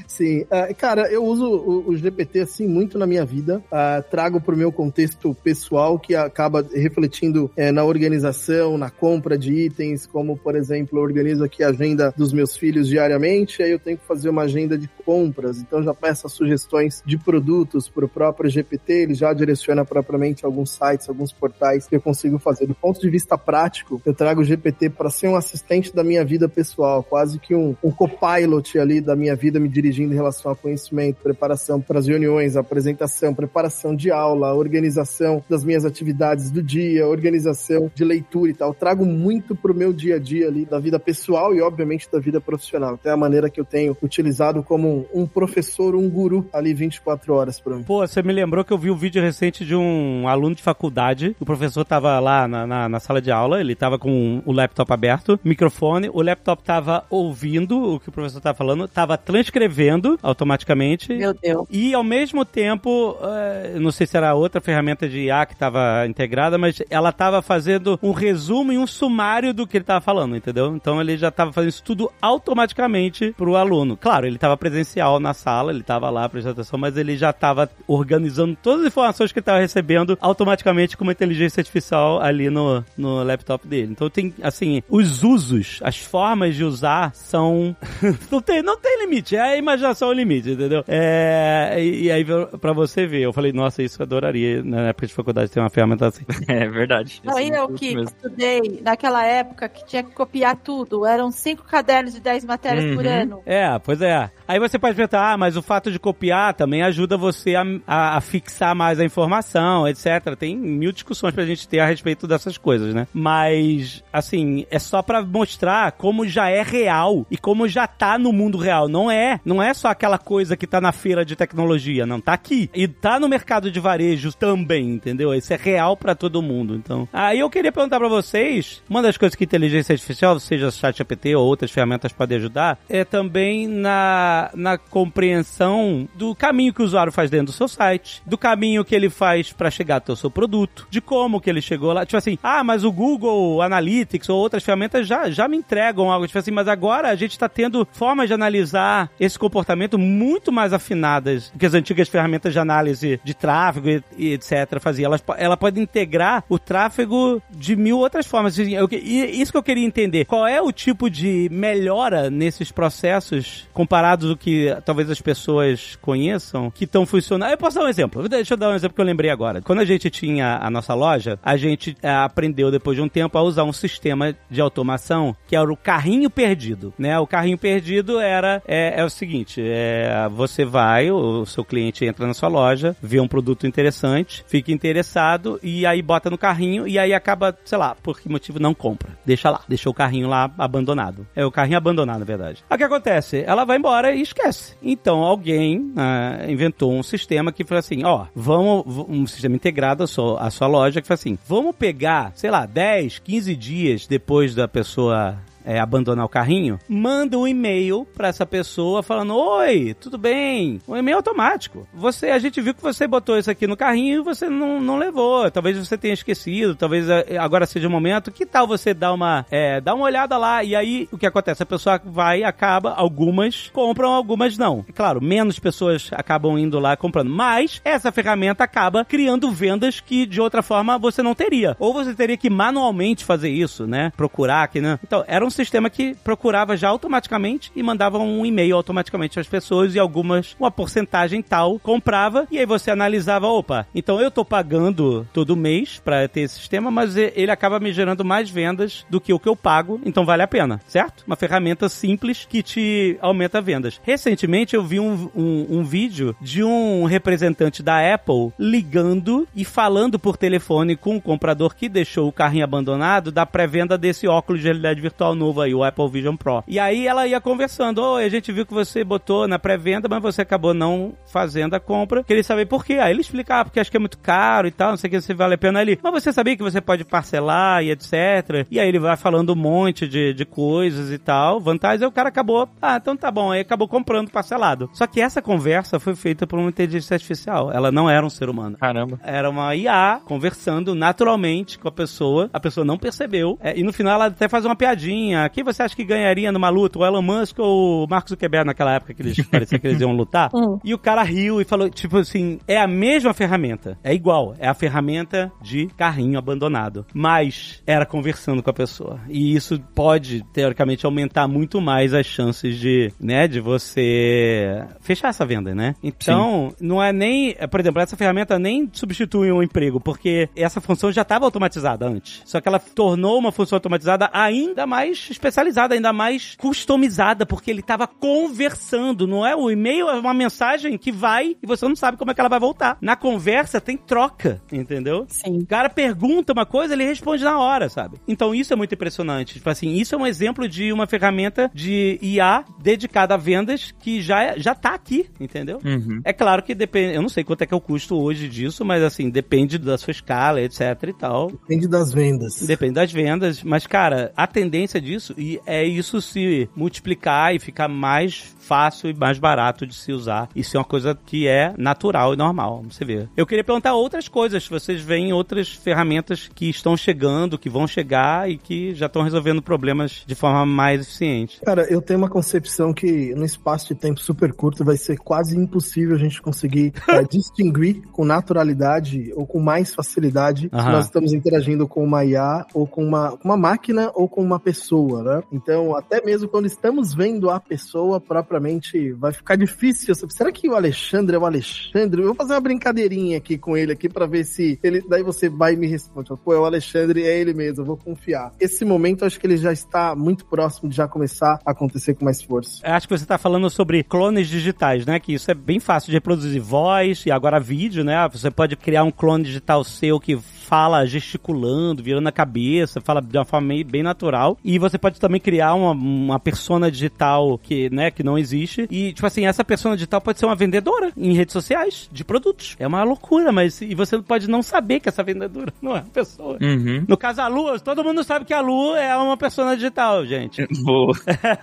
Sim, uh, cara, eu uso o, o, GPT assim muito na minha vida. Uh, trago para o meu contexto pessoal que acaba refletindo uh, na organização, na compra de itens, como por exemplo, eu organizo aqui a agenda dos meus filhos diariamente, aí eu tenho que fazer uma agenda de compras, então já peço sugestões de produtos para o próprio GPT, ele já direciona propriamente alguns sites, alguns portais que eu consigo fazer. Do ponto de vista prático, eu trago o GPT para ser um assistente da minha vida pessoal, quase que um, um copilot ali da minha vida me dirigindo em relação ao conhecimento, preparação para as reuniões, apresentação, preparação de aula, organização das minhas atividades do dia, organização de leitura e tal. Eu trago muito pro meu dia a dia ali da vida pessoal e obviamente da vida profissional. Até a maneira que eu tenho utilizado como um professor, um guru ali 24 horas para mim. Pô, você me lembrou que eu vi um vídeo recente de um aluno de faculdade. O professor tava lá na, na, na sala de aula, ele tava com o laptop aberto, microfone, o laptop tava ouvindo o que o professor tava falando, tava transcrevendo automaticamente. Meu Deus. E ao mesmo tempo, uh, não sei se era outra ferramenta de IA que tava integrada, mas ela tava fazendo um resumo e um sumário do que ele tava falando, entendeu? Então ele já tava fazendo isso tudo automaticamente pro aluno. Claro, ele tava presencial na sala, ele tava lá prestando atenção, mas ele já tava organizando todas as informações que ele tava recebendo automaticamente com uma inteligência artificial ali no, no laptop dele. Então tem, assim, os usos, as formas de usar são. [laughs] não, tem, não tem limite, é a imaginação o limite, entendeu? É, e, e aí, pra você ver, eu falei, nossa, isso eu adoraria na época de faculdade ter uma ferramenta assim. [laughs] É verdade. Não, e eu que mesmo. estudei naquela época que tinha que copiar tudo, eram cinco cadernos de dez matérias uhum. por ano. É, pois é. Aí você pode pensar, ah, mas o fato de copiar também ajuda você a, a, a fixar mais a informação, etc. Tem mil discussões pra gente ter a respeito dessas coisas, né? Mas, assim, é só pra mostrar como já é real e como já tá no mundo real. Não é, não é só aquela coisa que tá na feira de tecnologia, não. Tá aqui. E tá no mercado de varejo também, entendeu? Isso é real para todo mundo. Então, aí eu queria perguntar para vocês, uma das coisas que inteligência artificial, seja ChatGPT ou outras ferramentas podem ajudar, é também na, na compreensão do caminho que o usuário faz dentro do seu site, do caminho que ele faz para chegar até o seu produto, de como que ele chegou lá. Tipo assim, ah, mas o Google Analytics ou outras ferramentas já, já me entregam algo. Tipo assim, mas agora a gente está tendo formas de analisar esse comportamento muito mais afinadas do que as antigas ferramentas de análise de tráfego e, e etc. fazia. Ela, ela pode integrar o tráfego de mil outras formas. Assim, eu, isso que eu queria entender. Qual é o tipo de melhora nesses processos comparados do que talvez as pessoas conheçam que estão funcionando? Eu posso dar um exemplo. Deixa eu dar um exemplo que eu lembrei agora. Quando a gente tinha a nossa loja, a gente é, aprendeu depois de um tempo a usar um sistema de automação que era o carrinho perdido, né? O carrinho perdido era é, é o seguinte, é, você vai, o seu cliente entra na sua loja, vê um produto interessante, fica interessado e aí bota no carrinho e aí acaba, sei lá, por que motivo não compra. Deixa lá, deixa o carrinho lá abandonado. É o carrinho abandonado, na verdade. O que acontece? Ela vai embora e esquece. Então alguém ah, inventou um sistema que foi assim, ó, vamos, um sistema integrado à sua, à sua loja que foi assim, vamos pegar, sei lá, 10, 15 dias depois da pessoa é, abandonar o carrinho, manda um e-mail para essa pessoa falando: Oi, tudo bem? Um e-mail automático. Você, a gente viu que você botou isso aqui no carrinho e você não, não levou. Talvez você tenha esquecido, talvez é, agora seja o momento. Que tal você dar uma, é, dar uma olhada lá? E aí o que acontece? A pessoa vai, acaba, algumas compram, algumas não. Claro, menos pessoas acabam indo lá comprando. Mas essa ferramenta acaba criando vendas que de outra forma você não teria. Ou você teria que manualmente fazer isso, né? Procurar aqui, né? Então, era um sistema que procurava já automaticamente e mandava um e-mail automaticamente às pessoas e algumas, uma porcentagem tal, comprava e aí você analisava, opa, então eu tô pagando todo mês para ter esse sistema, mas ele acaba me gerando mais vendas do que o que eu pago, então vale a pena, certo? Uma ferramenta simples que te aumenta vendas. Recentemente eu vi um, um, um vídeo de um representante da Apple ligando e falando por telefone com o comprador que deixou o carrinho abandonado da pré-venda desse óculos de realidade virtual novo aí, o Apple Vision Pro. E aí ela ia conversando, oi, a gente viu que você botou na pré-venda, mas você acabou não fazendo a compra. Queria saber por quê. Aí ele explica, ah, porque acho que é muito caro e tal, não sei o que, se vale a pena ali. Mas você sabia que você pode parcelar e etc. E aí ele vai falando um monte de, de coisas e tal, vantagens, aí o cara acabou, ah, então tá bom, aí acabou comprando parcelado. Só que essa conversa foi feita por uma inteligência artificial. Ela não era um ser humano. Caramba. Era uma IA conversando naturalmente com a pessoa. A pessoa não percebeu. É, e no final ela até faz uma piadinha. Quem você acha que ganharia numa luta? O Elon Musk ou o Mark Zuckerberg naquela época que eles [laughs] parecia que eles iam lutar? Hum. E o cara riu e falou, tipo assim, é a mesma ferramenta. É igual. É a ferramenta de carrinho abandonado. Mas era conversando com a pessoa. E isso pode, teoricamente, aumentar muito mais as chances de, né, de você fechar essa venda, né? Então, não é nem, por exemplo, essa ferramenta nem substitui um emprego, porque essa função já estava automatizada antes. Só que ela tornou uma função automatizada ainda mais especializada, ainda mais customizada, porque ele estava conversando, não é? O e-mail é uma mensagem que vai e você não sabe como é que ela vai voltar. Na conversa tem troca, entendeu? Sim. O cara pergunta uma coisa, ele responde na hora, sabe? Então isso é muito impressionante. Tipo assim, isso é um exemplo de uma ferramenta de IA dedicada a vendas que já, já tá aqui, entendeu? Uhum. É claro que depende, eu não sei quanto é que é o custo hoje disso, mas assim, depende da sua escala, etc e tal. Depende das vendas. Depende das vendas, mas cara, a tendência disso e é isso se multiplicar e ficar mais fácil e mais barato de se usar. Isso é uma coisa que é natural e normal, você vê. Eu queria perguntar outras coisas, vocês veem outras ferramentas que estão chegando, que vão chegar e que já estão resolvendo problemas de forma mais eficiente. Cara, eu tenho uma concepção que no espaço de tempo super curto vai ser quase impossível a gente conseguir é, [laughs] distinguir com naturalidade ou com mais facilidade se nós estamos interagindo com uma IA ou com uma, com uma máquina ou com uma pessoa, né? Então, até mesmo quando estamos vendo a pessoa propriamente, vai ficar difícil. Será que o Alexandre é o Alexandre? Eu vou fazer uma brincadeirinha aqui com ele aqui pra ver se ele. Daí você vai e me responde. Pô, é o Alexandre, é ele mesmo, eu vou confiar. Esse momento, acho que ele já está muito próximo de já começar a acontecer com mais força. Acho que você está falando sobre clones digitais, né? Que isso é bem fácil de reproduzir voz e agora vídeo, né? Você pode criar um clone digital seu que fala gesticulando, virando a cabeça, fala de uma forma bem natural. E você pode também criar uma, uma persona digital que, né, que não existe. E, tipo assim, essa persona digital pode ser uma vendedora em redes sociais de produtos. É uma loucura, mas e você pode não saber que essa vendedora [laughs] não é uma pessoa. Uhum. No caso, a Lu, todo mundo sabe que a Lu é uma persona digital, gente. [laughs] Boa.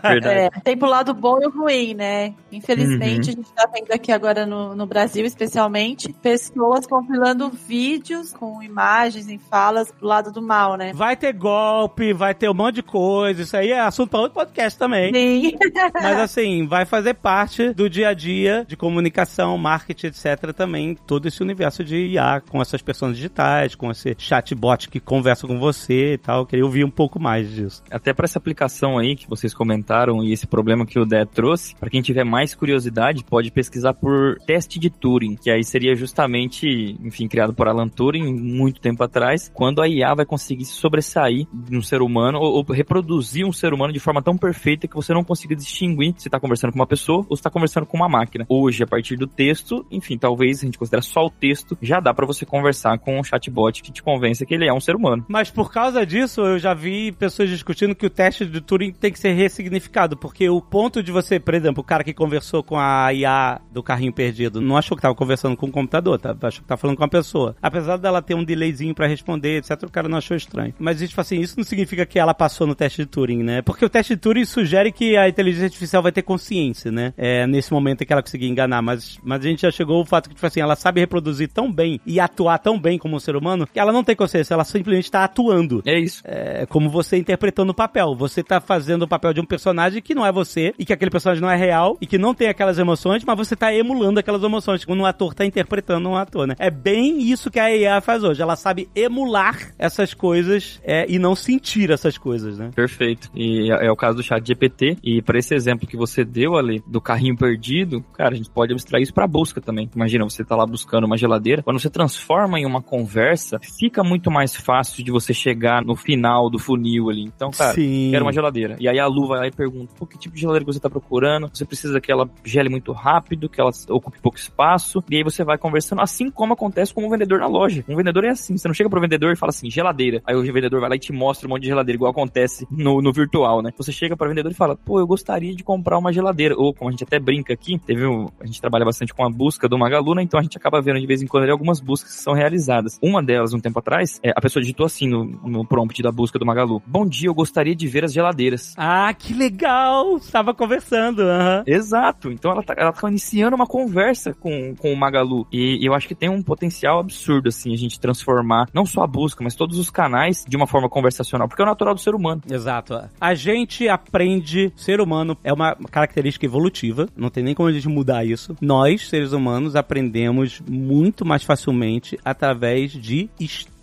Verdade. É, tem pro lado bom e o ruim, né? Infelizmente, a gente tá vendo aqui agora no, no Brasil, especialmente, pessoas compilando vídeos com imagens e falas pro lado do mal, né? Vai ter golpe, vai ter um monte de coisa. Isso aí é assunto para outro podcast também. Sim. [laughs] Mas assim, vai fazer parte do dia a dia de comunicação, marketing, etc. também, todo esse universo de IA, com essas pessoas digitais, com esse chatbot que conversa com você e tal. Eu queria ouvir um pouco mais disso. Até para essa aplicação aí que vocês comentaram e esse problema que o Dé trouxe, para quem tiver mais curiosidade, pode pesquisar por teste de Turing, que aí seria justamente, enfim, criado por Alan Turing muito tempo atrás, quando a IA vai conseguir se sobressair de um ser humano ou, ou reproduzir um ser humano de forma tão perfeita que você não consiga distinguir se está conversando com uma pessoa ou se está conversando com uma máquina. Hoje, a partir do texto, enfim, talvez a gente considera só o texto, já dá para você conversar com um chatbot que te convence que ele é um ser humano. Mas por causa disso, eu já vi pessoas discutindo que o teste de Turing tem que ser ressignificado, porque o ponto de você, por exemplo, o cara que conversou com a IA do carrinho perdido, não achou que tava conversando com um computador, tá? achou que tava falando com uma pessoa. Apesar dela ter um delayzinho pra responder, etc, o cara não achou estranho. Mas tipo assim, isso não significa que ela passou no teste de Turing, né? Porque o teste de Turing sugere que a inteligência artificial vai ter consciência, né? É nesse momento em que ela conseguir enganar, mas, mas a gente já chegou ao fato que, tipo assim, ela sabe reproduzir tão bem e atuar tão bem como um ser humano que ela não tem consciência, ela simplesmente tá atuando. É isso. É como você interpretando o papel. Você tá fazendo o papel de um personagem que não é você, e que aquele personagem não é real, e que não tem aquelas emoções, mas você tá emulando aquelas emoções, quando um ator tá interpretando um ator, né? É bem isso que a IA faz hoje. Ela sabe emular essas coisas é, e não sentir essas coisas, né? Perfeito. E é é o caso do chat GPT. E para esse exemplo que você deu ali, do carrinho perdido, cara, a gente pode abstrair isso para busca também. Imagina, você tá lá buscando uma geladeira. Quando você transforma em uma conversa, fica muito mais fácil de você chegar no final do funil ali. Então, cara, Sim. quero uma geladeira. E aí a Lu vai lá e pergunta, pô, que tipo de geladeira que você tá procurando? Você precisa que ela gele muito rápido, que ela ocupe pouco espaço. E aí você vai conversando, assim como acontece com um vendedor na loja. Um vendedor é assim, você não chega pro vendedor e fala assim, geladeira. Aí o vendedor vai lá e te mostra um monte de geladeira, igual acontece acontece no, no virtual, né? Você chega para vendedor e fala, pô, eu gostaria de comprar uma geladeira. Ou, como a gente até brinca aqui, teve um, a gente trabalha bastante com a busca do Magalu, né? Então a gente acaba vendo de vez em quando ali, algumas buscas que são realizadas. Uma delas, um tempo atrás, é, a pessoa digitou assim no, no prompt da busca do Magalu: Bom dia, eu gostaria de ver as geladeiras. Ah, que legal! Estava conversando, aham. Exato. Então ela tá, ela tá iniciando uma conversa com, com o Magalu. E, e eu acho que tem um potencial absurdo, assim, a gente transformar não só a busca, mas todos os canais de uma forma conversacional, porque é o natural do ser humano. Exato. A gente aprende, ser humano é uma característica evolutiva, não tem nem como a gente mudar isso. Nós, seres humanos, aprendemos muito mais facilmente através de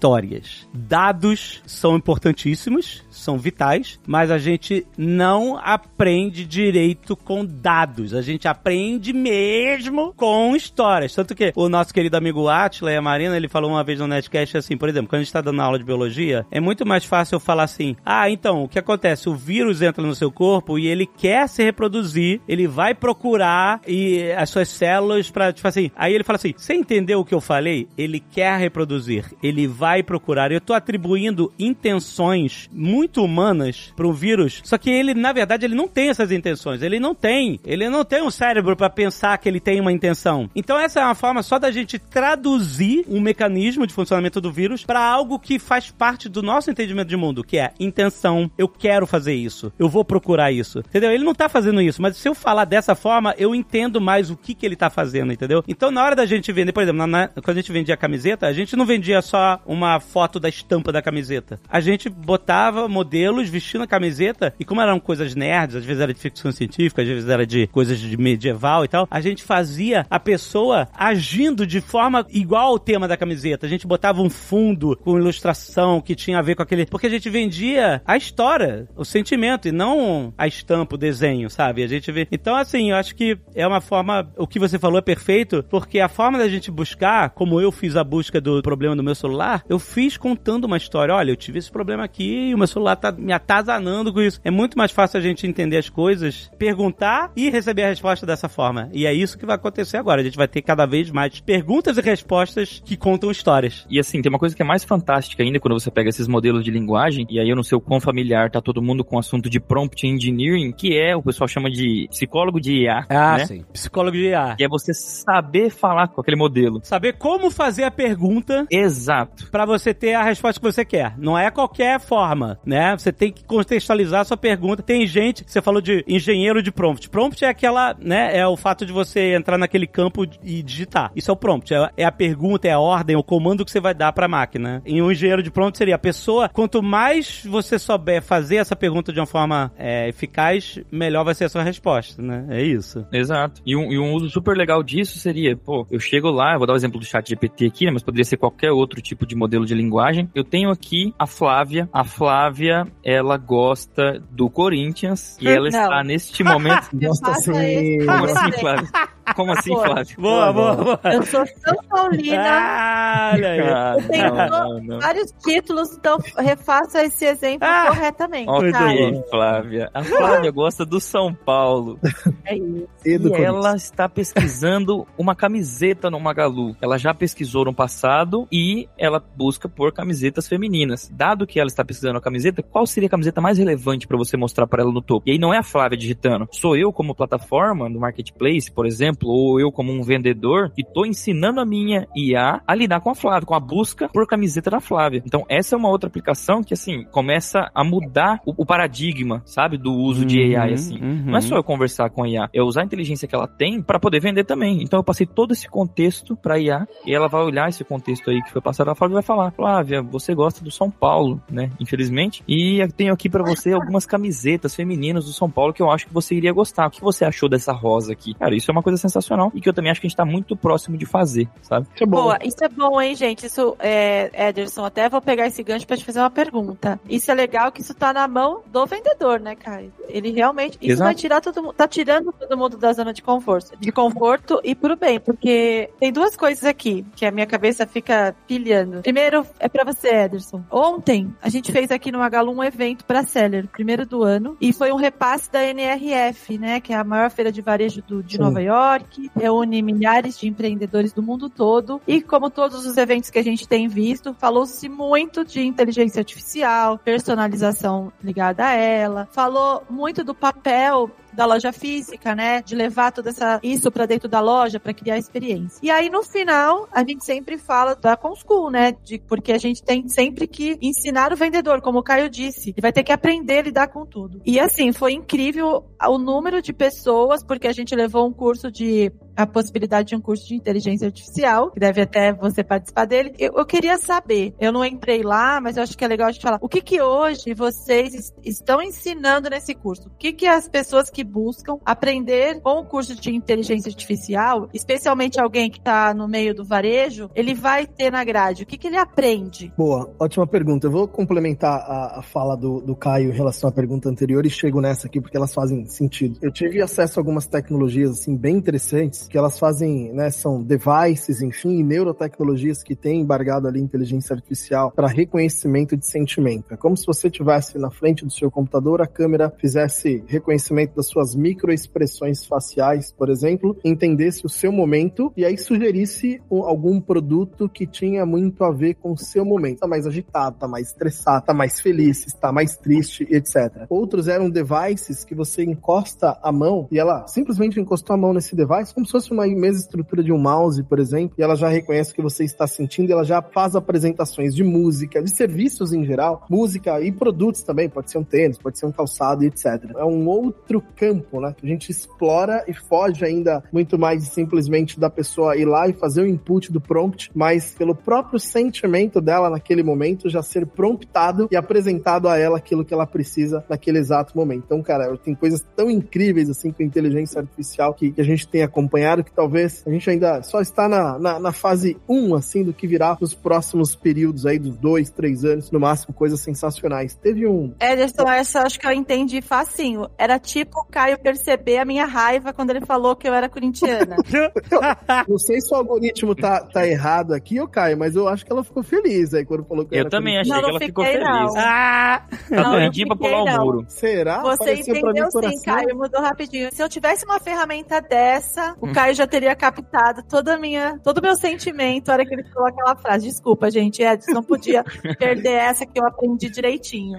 histórias. Dados são importantíssimos, são vitais, mas a gente não aprende direito com dados. A gente aprende mesmo com histórias. Tanto que o nosso querido amigo Atila e a Marina, ele falou uma vez no Netcast assim, por exemplo, quando a gente está dando aula de biologia, é muito mais fácil eu falar assim, ah, então, o que acontece? O vírus entra no seu corpo e ele quer se reproduzir, ele vai procurar e as suas células para tipo assim, aí ele fala assim, você entendeu o que eu falei? Ele quer reproduzir, ele vai procurar. Eu tô atribuindo intenções muito humanas para vírus, só que ele, na verdade, ele não tem essas intenções. Ele não tem. Ele não tem um cérebro para pensar que ele tem uma intenção. Então essa é uma forma só da gente traduzir um mecanismo de funcionamento do vírus para algo que faz parte do nosso entendimento de mundo, que é intenção. Eu quero fazer isso. Eu vou procurar isso. Entendeu? Ele não tá fazendo isso, mas se eu falar dessa forma, eu entendo mais o que que ele tá fazendo, entendeu? Então na hora da gente vender, por exemplo, na, na, quando a gente vendia a camiseta, a gente não vendia só uma foto da estampa da camiseta. A gente botava modelos vestindo a camiseta e como eram coisas nerds, às vezes era de ficção científica, às vezes era de coisas de medieval e tal, a gente fazia a pessoa agindo de forma igual ao tema da camiseta. A gente botava um fundo com ilustração que tinha a ver com aquele, porque a gente vendia a história, o sentimento e não a estampa, o desenho, sabe? A gente vê. Então assim, eu acho que é uma forma, o que você falou é perfeito, porque a forma da gente buscar, como eu fiz a busca do problema do meu celular, eu fiz contando uma história. Olha, eu tive esse problema aqui e o meu celular tá me atazanando com isso. É muito mais fácil a gente entender as coisas, perguntar e receber a resposta dessa forma. E é isso que vai acontecer agora. A gente vai ter cada vez mais perguntas e respostas que contam histórias. E assim, tem uma coisa que é mais fantástica ainda quando você pega esses modelos de linguagem, e aí eu não sei o quão familiar tá todo mundo com o assunto de prompt engineering, que é, o pessoal chama de psicólogo de IA. Ah, né? sim. Psicólogo de IA. Que é você saber falar com aquele modelo. Saber como fazer a pergunta Exato. Para você ter a resposta que você quer. Não é qualquer forma, né? Você tem que contextualizar a sua pergunta. Tem gente, você falou de engenheiro de prompt. Prompt é aquela, né? É o fato de você entrar naquele campo e digitar. Isso é o prompt. É, é a pergunta, é a ordem, o comando que você vai dar para a máquina. E um engenheiro de prompt seria a pessoa. Quanto mais você souber fazer essa pergunta de uma forma é, eficaz, melhor vai ser a sua resposta, né? É isso. Exato. E um, e um uso super legal disso seria, pô, eu chego lá, vou dar o exemplo do chat GPT aqui, né, mas poderia ser qualquer outro tipo de modelo de linguagem. Eu tenho aqui a Flávia. A Flávia, ela gosta do Corinthians e ela Não. está neste momento... [laughs] Gosta Faça assim. Como assim, Flávia? Como assim, Pô. Flávia? Boa, boa, boa. Eu sou São Paulina. Ah, olha aí. Eu tenho não, não, não. Vários títulos, então refaça esse exemplo Ah! corretamente. Ok, cara. Flávia. A Flávia gosta do São Paulo. É isso. E do E ela está pesquisando uma camiseta no Magalu. Ela já pesquisou no passado e ela busca por camisetas femininas. Dado que ela está pesquisando a camiseta, qual seria a camiseta mais relevante para você mostrar para ela no topo? E aí não é a Flávia digitando. Sou eu como plataforma no marketplace, por exemplo, ou eu como um vendedor que estou ensinando a minha IA a lidar com a Flávia, com a busca por camiseta da Flávia. Então essa é uma outra aplicação que assim começa a mudar o, o paradigma, sabe, do uso de AI assim. Uhum, Não é só eu conversar com a IA, é usar a inteligência que ela tem para poder vender também. Então eu passei todo esse contexto para IA e ela vai olhar esse contexto aí que foi passado a Flávia e vai falar: Flávia, você gosta do São Paulo, né? Infelizmente. E eu tenho aqui para você algumas camisetas femininas do São Paulo que eu acho que você iria gostar. O que você achou dessa rosa aqui? Cara, isso é uma coisa sensacional e que eu também acho que a gente tá muito próximo de fazer, sabe? Isso é bom. Boa, isso é bom, hein, gente? Isso é, Ederson, até vou pegar esse gancho pra te fazer uma pergunta. Isso é legal que isso tá na mão do vendedor, né, cara? Ele realmente. Isso Exato. vai tirar todo mundo. Tá tirando todo mundo da zona de conforto, de conforto e pro bem, porque tem duas coisas aqui que a minha cabeça fica pilhando. Primeiro é para você, Ederson. Ontem a gente fez aqui no Magalu um evento para Seller, primeiro do ano, e foi um repasse da NRF, né, que é a maior feira de varejo do, de Sim. Nova York, reúne milhares de empreendedores do mundo todo e como todos os eventos que a gente tem visto, falou-se muito de inteligência artificial, personalização ligada a ela, falou muito do papel da loja física, né? De levar toda essa isso para dentro da loja para criar experiência. E aí no final a gente sempre fala da Conschool, né? De porque a gente tem sempre que ensinar o vendedor, como o Caio disse, ele vai ter que aprender a lidar com tudo. E assim foi incrível o número de pessoas, porque a gente levou um curso de a possibilidade de um curso de inteligência artificial, que deve até você participar dele. Eu, eu, queria saber, eu não entrei lá, mas eu acho que é legal a gente falar, o que que hoje vocês estão ensinando nesse curso? O que que as pessoas que buscam aprender com o curso de inteligência artificial, especialmente alguém que está no meio do varejo, ele vai ter na grade? O que que ele aprende? Boa, ótima pergunta. Eu vou complementar a, a fala do, do Caio em relação à pergunta anterior e chego nessa aqui porque elas fazem sentido. Eu tive acesso a algumas tecnologias assim bem interessantes que elas fazem, né, são devices, enfim, neurotecnologias que têm embargado ali inteligência artificial para reconhecimento de sentimento. É como se você tivesse na frente do seu computador, a câmera fizesse reconhecimento das suas microexpressões faciais, por exemplo, entendesse o seu momento e aí sugerisse algum produto que tinha muito a ver com o seu momento. Tá mais agitado, tá mais estressado, tá mais feliz, está mais triste, etc. Outros eram devices que você encosta a mão e ela simplesmente encostou a mão nesse device como se fosse uma mesma estrutura de um mouse, por exemplo, e ela já reconhece o que você está sentindo, e ela já faz apresentações de música, de serviços em geral, música e produtos também, pode ser um tênis, pode ser um calçado e etc. É um outro campo, né, que a gente explora e foge ainda muito mais simplesmente da pessoa ir lá e fazer o input do prompt, mas pelo próprio sentimento dela naquele momento já ser promptado e apresentado a ela aquilo que ela precisa naquele exato momento. Então, cara, tem coisas tão incríveis assim com inteligência artificial que a gente tem acompanhado que talvez a gente ainda só está na, na, na fase 1, assim, do que virá nos próximos períodos aí, dos dois, três anos, no máximo, coisas sensacionais. Teve um... Ederson, essa acho que eu entendi facinho. Era tipo o Caio perceber a minha raiva quando ele falou que eu era corintiana. [laughs] não sei se o algoritmo tá, tá errado aqui, ô Caio, mas eu acho que ela ficou feliz aí quando falou que eu, eu era também achei não, que ela ficou feliz. Não. Ah! Não, não pra pular o muro. Será? Você entendeu sim, Caio, mudou rapidinho. Se eu tivesse uma ferramenta dessa, o Caio já teria captado toda minha, todo o meu sentimento na hora que ele falou aquela frase. Desculpa, gente, Edson, não podia perder essa que eu aprendi direitinho.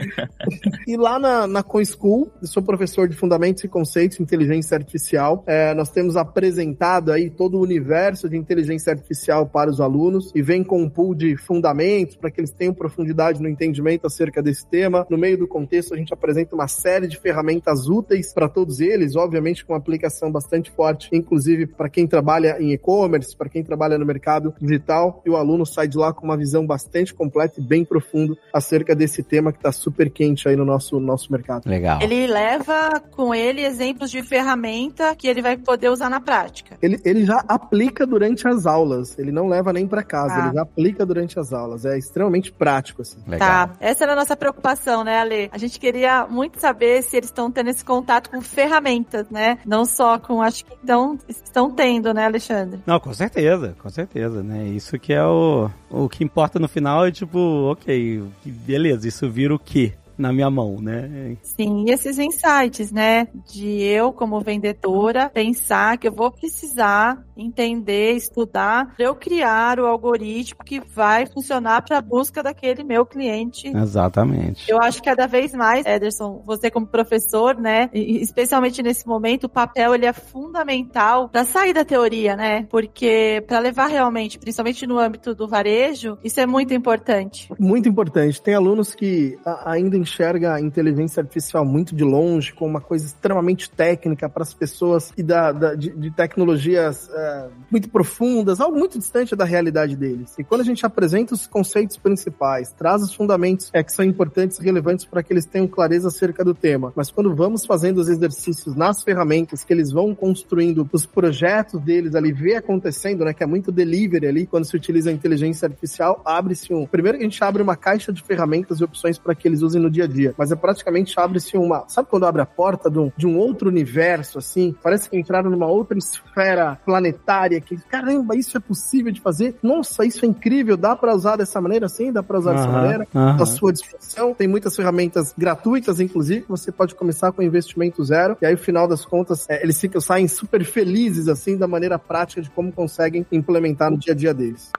e lá na, na CoinSchool, eu sou professor de Fundamentos e Conceitos de Inteligência Artificial. É, nós temos apresentado aí todo o universo de inteligência artificial para os alunos e vem com um pool de fundamentos para que eles tenham profundidade no entendimento acerca desse tema. No meio do contexto, a gente apresenta uma série de ferramentas úteis para todos eles, obviamente com aplicação bastante forte, inclusive para quem quem trabalha em e-commerce, para quem trabalha no mercado digital, e o aluno sai de lá com uma visão bastante completa e bem profunda acerca desse tema que está super quente aí no nosso, nosso mercado. Legal. Ele leva com ele exemplos de ferramenta que ele vai poder usar na prática. Ele, ele já aplica durante as aulas, ele não leva nem para casa, ah. ele já aplica durante as aulas. É extremamente prático, assim. Legal. Tá, essa era a nossa preocupação, né, Ale? A gente queria muito saber se eles estão tendo esse contato com ferramentas, né? Não só com, acho que então, estão tendo né, Alexandre? Não, com certeza, com certeza, né? Isso que é o, o que importa no final é tipo, ok, beleza, isso vira o quê? Na minha mão, né? Sim, e esses insights, né? De eu, como vendedora, pensar que eu vou precisar entender, estudar, para eu criar o algoritmo que vai funcionar para a busca daquele meu cliente. Exatamente. Eu acho que cada vez mais, Ederson, você como professor, né? Especialmente nesse momento, o papel ele é fundamental para sair da teoria, né? Porque para levar realmente, principalmente no âmbito do varejo, isso é muito importante. Muito importante. Tem alunos que ainda enxerga a inteligência artificial muito de longe, como uma coisa extremamente técnica para as pessoas e da, da de, de, tecnologias é, muito profundas, algo muito distante da realidade deles. E quando a gente apresenta os conceitos principais, traz os fundamentos é, que são importantes e relevantes para que eles tenham clareza acerca do tema, mas quando vamos fazendo os exercícios nas ferramentas que eles vão construindo os projetos deles ali, ver acontecendo, né, que é muito delivery ali, quando se utiliza a inteligência artificial, abre-se um... Primeiro a gente abre uma caixa de ferramentas e opções para que eles usem no dia a dia, mas é praticamente abre-se uma. Sabe quando abre a porta de um, de um outro universo, assim? Parece que entraram numa outra esfera planetária que, caramba, isso é possível de fazer? Nossa, isso é incrível, dá para usar dessa maneira assim? Dá para usar dessa maneira? À sua disposição. Tem muitas ferramentas gratuitas, inclusive, que você pode começar com investimento zero, e aí, no final das contas, é, eles ficam, saem super felizes, assim, da maneira prática de como conseguem implementar no dia a dia deles.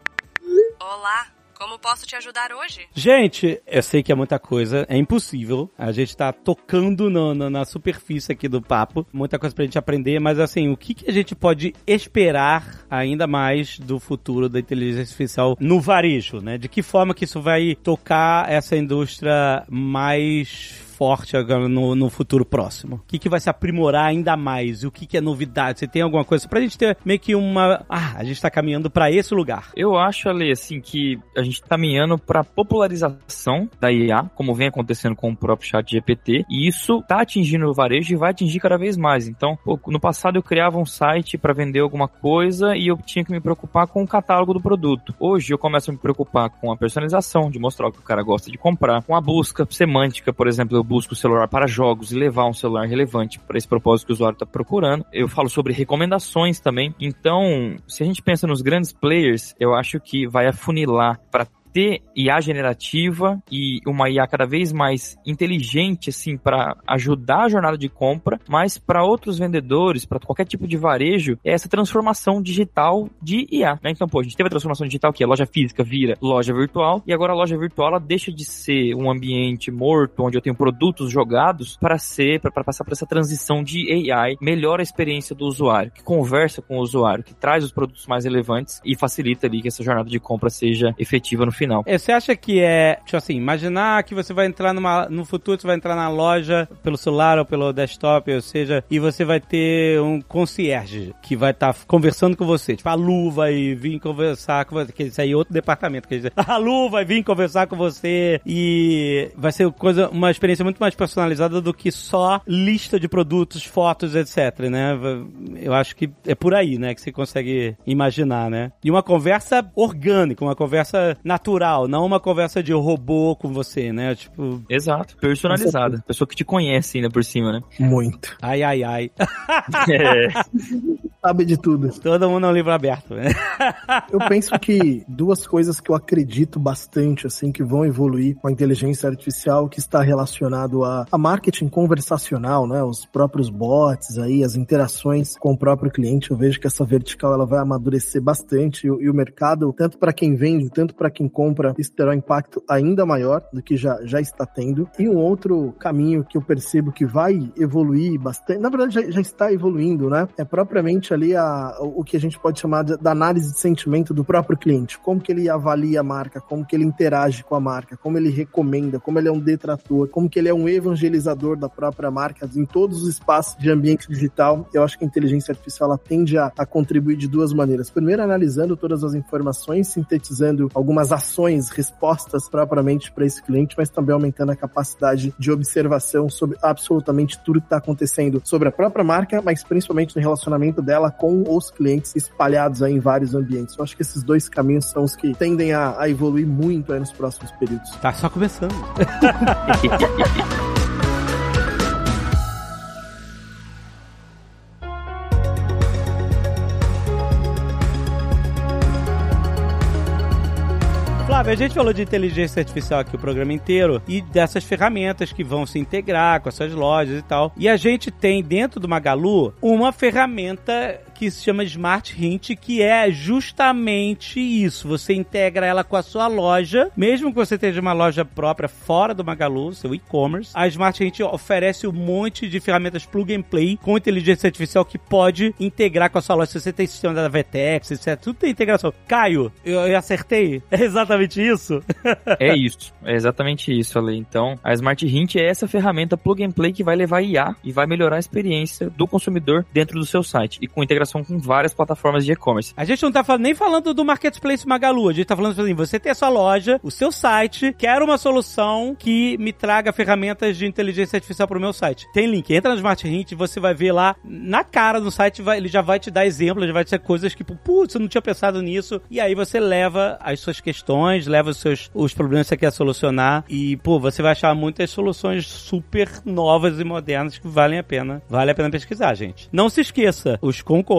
Olá, como posso te ajudar hoje? Gente, eu sei que é muita coisa, é impossível. A gente tá tocando no, no, na superfície aqui do papo, muita coisa pra gente aprender, mas assim, o que, que a gente pode esperar ainda mais do futuro da inteligência artificial no varejo, né? De que forma que isso vai tocar essa indústria mais forte agora no, no futuro próximo? O que, que vai se aprimorar ainda mais? O que, que é novidade? Você tem alguma coisa? Pra gente ter meio que uma. Ah, a gente tá caminhando para esse lugar. Eu acho, Ale, assim, que a gente tá caminhando pra popularização da IA, como vem acontecendo com o próprio chat GPT, e isso tá atingindo o varejo e vai atingir cada vez mais. Então, no passado eu criava um site para vender alguma coisa e eu tinha que me preocupar com o catálogo do produto. Hoje eu começo a me preocupar com a personalização, de mostrar o que o cara gosta de comprar, com a busca semântica, por exemplo, eu busco o celular para jogos e levar um celular relevante para esse propósito que o usuário está procurando. Eu falo sobre recomendações também. Então, se a gente pensa nos grandes players, eu acho que vai afunilar para ter IA generativa e uma IA cada vez mais inteligente, assim, para ajudar a jornada de compra, mas para outros vendedores, para qualquer tipo de varejo, é essa transformação digital de IA, né? Então, pô, a gente teve a transformação digital que a loja física vira loja virtual, e agora a loja virtual ela deixa de ser um ambiente morto, onde eu tenho produtos jogados, para ser, para passar por essa transição de AI, melhora a experiência do usuário, que conversa com o usuário, que traz os produtos mais relevantes e facilita ali que essa jornada de compra seja efetiva no final final. É, você acha que é, tipo assim, imaginar que você vai entrar numa, no futuro, você vai entrar na loja pelo celular ou pelo desktop, ou seja, e você vai ter um concierge que vai estar tá conversando com você. Tipo, a Lu vai vir conversar com você, que isso aí é outro departamento, quer dizer, [laughs] a Lu vai vir conversar com você e vai ser coisa, uma experiência muito mais personalizada do que só lista de produtos, fotos, etc, né? Eu acho que é por aí, né, que você consegue imaginar, né? E uma conversa orgânica, uma conversa natural natural, não uma conversa de robô com você, né? Tipo. Exato, personalizada. Pessoa que te conhece ainda por cima, né? Muito. Ai, ai, ai. [laughs] [laughs] é. Sabe de tudo. Todo mundo é um livro aberto, né? [laughs] eu penso que duas coisas que eu acredito bastante, assim, que vão evoluir com a inteligência artificial, que está relacionado a, a marketing conversacional, né? Os próprios bots aí, as interações com o próprio cliente. Eu vejo que essa vertical ela vai amadurecer bastante e, e o mercado, tanto para quem vende, tanto para quem compra, compra, isso terá um impacto ainda maior do que já, já está tendo. E um outro caminho que eu percebo que vai evoluir bastante, na verdade já, já está evoluindo, né? É propriamente ali a, o que a gente pode chamar de, da análise de sentimento do próprio cliente. Como que ele avalia a marca, como que ele interage com a marca, como ele recomenda, como ele é um detrator, como que ele é um evangelizador da própria marca em todos os espaços de ambiente digital. Eu acho que a inteligência artificial ela tende a, a contribuir de duas maneiras. Primeiro, analisando todas as informações, sintetizando algumas ações ações, respostas propriamente para esse cliente, mas também aumentando a capacidade de observação sobre absolutamente tudo que está acontecendo sobre a própria marca, mas principalmente no relacionamento dela com os clientes espalhados aí em vários ambientes. Eu acho que esses dois caminhos são os que tendem a, a evoluir muito nos próximos períodos. Tá só começando. [laughs] A gente falou de inteligência artificial aqui o programa inteiro e dessas ferramentas que vão se integrar com essas lojas e tal. E a gente tem dentro do Magalu uma ferramenta que se chama Smart Hint, que é justamente isso. Você integra ela com a sua loja, mesmo que você tenha uma loja própria fora do Magalu, seu e-commerce. A Smart Hint oferece um monte de ferramentas plug and play com inteligência artificial que pode integrar com a sua loja. Se você tem sistema da Vetex, etc, tudo tem integração. Caio, eu, eu acertei? É exatamente isso? é isso. É exatamente isso, Ale. Então, a Smart Hint é essa ferramenta plug and play que vai levar IA e vai melhorar a experiência do consumidor dentro do seu site. E com integração integração com várias plataformas de e-commerce. A gente não tá nem falando do Marketplace Magalu, a gente tá falando assim, você tem a sua loja, o seu site, quer uma solução que me traga ferramentas de inteligência artificial pro meu site. Tem link, entra no Smart Hint, você vai ver lá, na cara do site, vai, ele já vai te dar exemplos, já vai dizer coisas que, putz, eu não tinha pensado nisso, e aí você leva as suas questões, leva os seus os problemas que você quer solucionar, e, pô, você vai achar muitas soluções super novas e modernas que valem a pena. Vale a pena pesquisar, gente. Não se esqueça, os concorrentes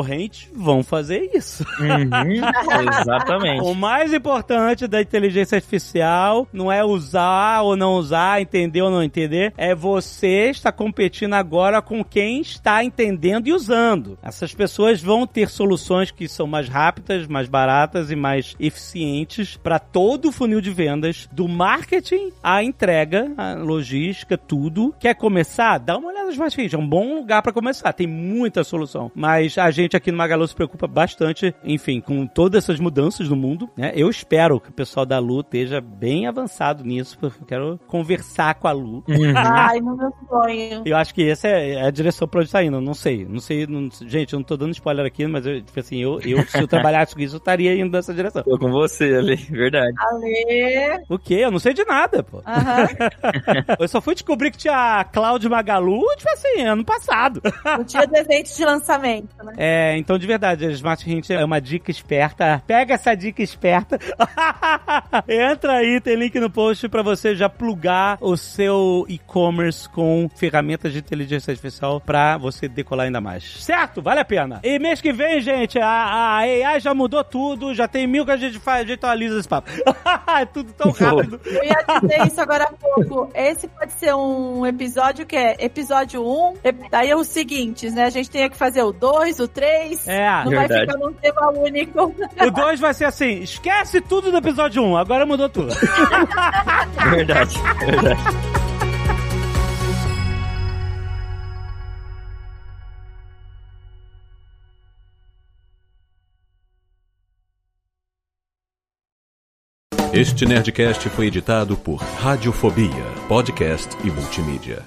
vão fazer isso. Uhum, [laughs] exatamente. o mais importante da inteligência artificial não é usar ou não usar, entender ou não entender, é você estar competindo agora com quem está entendendo e usando. Essas pessoas vão ter soluções que são mais rápidas, mais baratas e mais eficientes para todo o funil de vendas, do marketing à entrega, à logística, tudo. Quer começar? Dá uma olhada nos Smart É um bom lugar para começar. Tem muita solução. Mas a gente aqui no Magalu se preocupa bastante, enfim, com todas essas mudanças no mundo. Né? Eu espero que o pessoal da Lu esteja bem avançado nisso, porque eu quero conversar com a Lu. Uhum. [laughs] Ai, no meu sonho. Eu acho que essa é a direção pra onde tá indo. Não sei. Não sei. Não, gente, eu não tô dando spoiler aqui, mas eu, tipo assim, eu, eu se eu trabalhasse com isso, eu estaria indo nessa direção. Tô com você ali, verdade. Ale. O quê? Eu não sei de nada, pô. Aham. [laughs] eu só fui descobrir que tinha a Cláudia Magalu, tipo assim, ano passado. No dia do evento de lançamento, né? É, então de verdade, a Smart Hint é uma dica esperta. Pega essa dica esperta. [laughs] Entra aí, tem link no post pra você já plugar o seu e-commerce com ferramentas de inteligência artificial pra você decolar ainda mais. Certo? Vale a pena. E mês que vem, gente, a, a AI já mudou tudo, já tem mil que a gente faz, a gente atualiza esse papo. [laughs] é tudo tão rápido. Eu ia dizer isso agora há pouco. Esse pode ser um episódio que é episódio 1, ep- daí é os seguintes, né? A gente tem que fazer o 2, o 3. É, Não vai verdade. ficar num tema único. o 2 vai ser assim: esquece tudo do episódio 1, agora mudou tudo. [laughs] Verdade, verdade. Este Nerdcast foi editado por Radiofobia, podcast e multimídia.